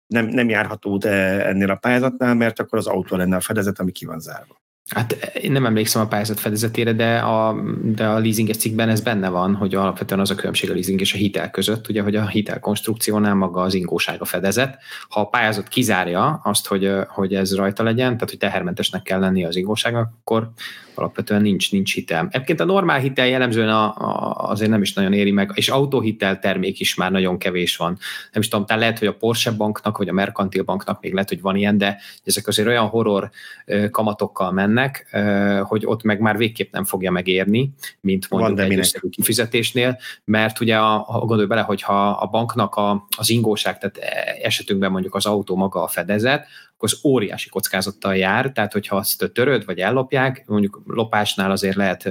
nem, nem járható ennél a pályázatnál, mert akkor az autó lenne a fedezet, ami ki van zárva. Hát én nem emlékszem a pályázat fedezetére, de a, de a leasinges cikkben ez benne van, hogy alapvetően az a különbség a leasing és a hitel között, ugye, hogy a hitel konstrukciónál maga az ingóság a fedezet. Ha a pályázat kizárja azt, hogy, hogy ez rajta legyen, tehát hogy tehermentesnek kell lenni az ingóságnak, akkor alapvetően nincs, nincs hitel. Egyébként a normál hitel jellemzően a, a, azért nem is nagyon éri meg, és autóhitel termék is már nagyon kevés van. Nem is tudom, tehát lehet, hogy a Porsche banknak, vagy a Mercantil banknak még lehet, hogy van ilyen, de ezek azért olyan horror kamatokkal mennek, hogy ott meg már végképp nem fogja megérni, mint mondjuk egy összegű kifizetésnél, mert ugye a, a gondolj bele, hogyha a banknak a, az ingóság, tehát esetünkben mondjuk az autó maga a fedezet, az óriási kockázattal jár, tehát hogyha azt töröd, vagy ellopják, mondjuk lopásnál azért lehet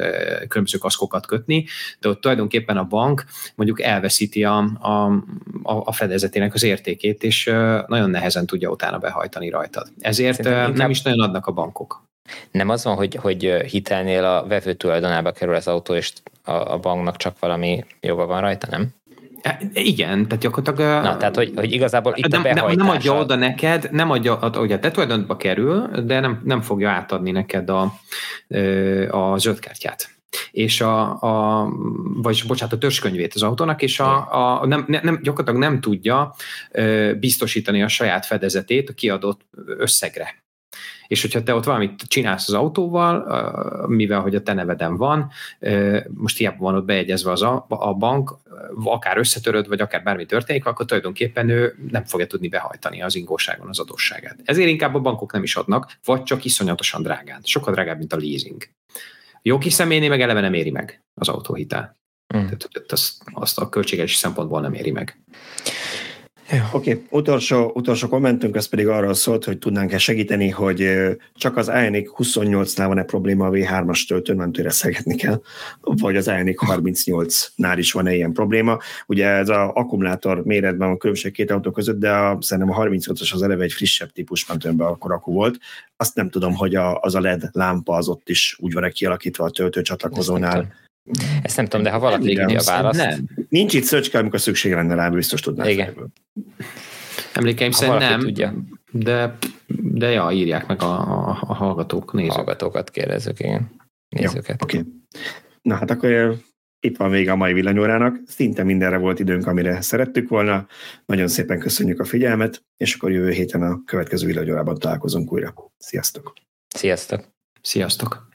különböző kaszkokat kötni, de ott tulajdonképpen a bank mondjuk elveszíti a, a, a fedezetének az értékét, és nagyon nehezen tudja utána behajtani rajtad. Ezért Szerintem nem is nagyon adnak a bankok. Nem az van, hogy, hogy hitelnél a vevő tulajdonába kerül az autó, és a, a banknak csak valami joga van rajta, nem? Igen, tehát gyakorlatilag... Na, tehát, hogy, hogy igazából itt nem, a behajtása... Nem adja oda neked, nem adja, ugye a te tulajdonba kerül, de nem, nem fogja átadni neked a, a zöldkártyát. és a, a vagy bocsánat, a törzskönyvét az autónak, és a, a nem, nem, gyakorlatilag nem tudja biztosítani a saját fedezetét a kiadott összegre. És hogyha te ott valamit csinálsz az autóval, mivel hogy a te neveden van, most hiába van ott beegyezve az a, a bank, akár összetöröd, vagy akár bármi történik, akkor tulajdonképpen ő nem fogja tudni behajtani az ingóságon az adósságát. Ezért inkább a bankok nem is adnak, vagy csak iszonyatosan drágán. Sokkal drágább, mint a leasing. Jogi személynél meg eleve nem éri meg az autóhitel. Mm. Tehát azt, azt a költséges szempontból nem éri meg. Oké, okay. utolsó, utolsó kommentünk, az pedig arról szólt, hogy tudnánk-e segíteni, hogy csak az Ioniq 28-nál van-e probléma a V3-as töltőmentőre szegetni kell, vagy az Ioniq 38-nál is van-e ilyen probléma. Ugye ez az akkumulátor méretben van különbség két autó között, de a, szerintem a 38-as az eleve egy frissebb típus mentőben akkor akku volt. Azt nem tudom, hogy a, az a LED lámpa az ott is úgy van-e kialakítva a töltőcsatlakozónál ezt nem tudom, de ha valaki írja a választ. Nem. Nincs itt szöcske, amikor szükség lenne rá, biztos tudnál. Igen. Emlékeim szerint nem, tudja. de, de ja, írják meg a, a, a hallgatók, nézők. Hallgatókat kérdezők, igen. Nézőket. Oké. Okay. Na hát akkor itt van vége a mai villanyórának. Szinte mindenre volt időnk, amire szerettük volna. Nagyon szépen köszönjük a figyelmet, és akkor jövő héten a következő villanyórában találkozunk újra. Sziasztok! Sziasztok! Sziasztok!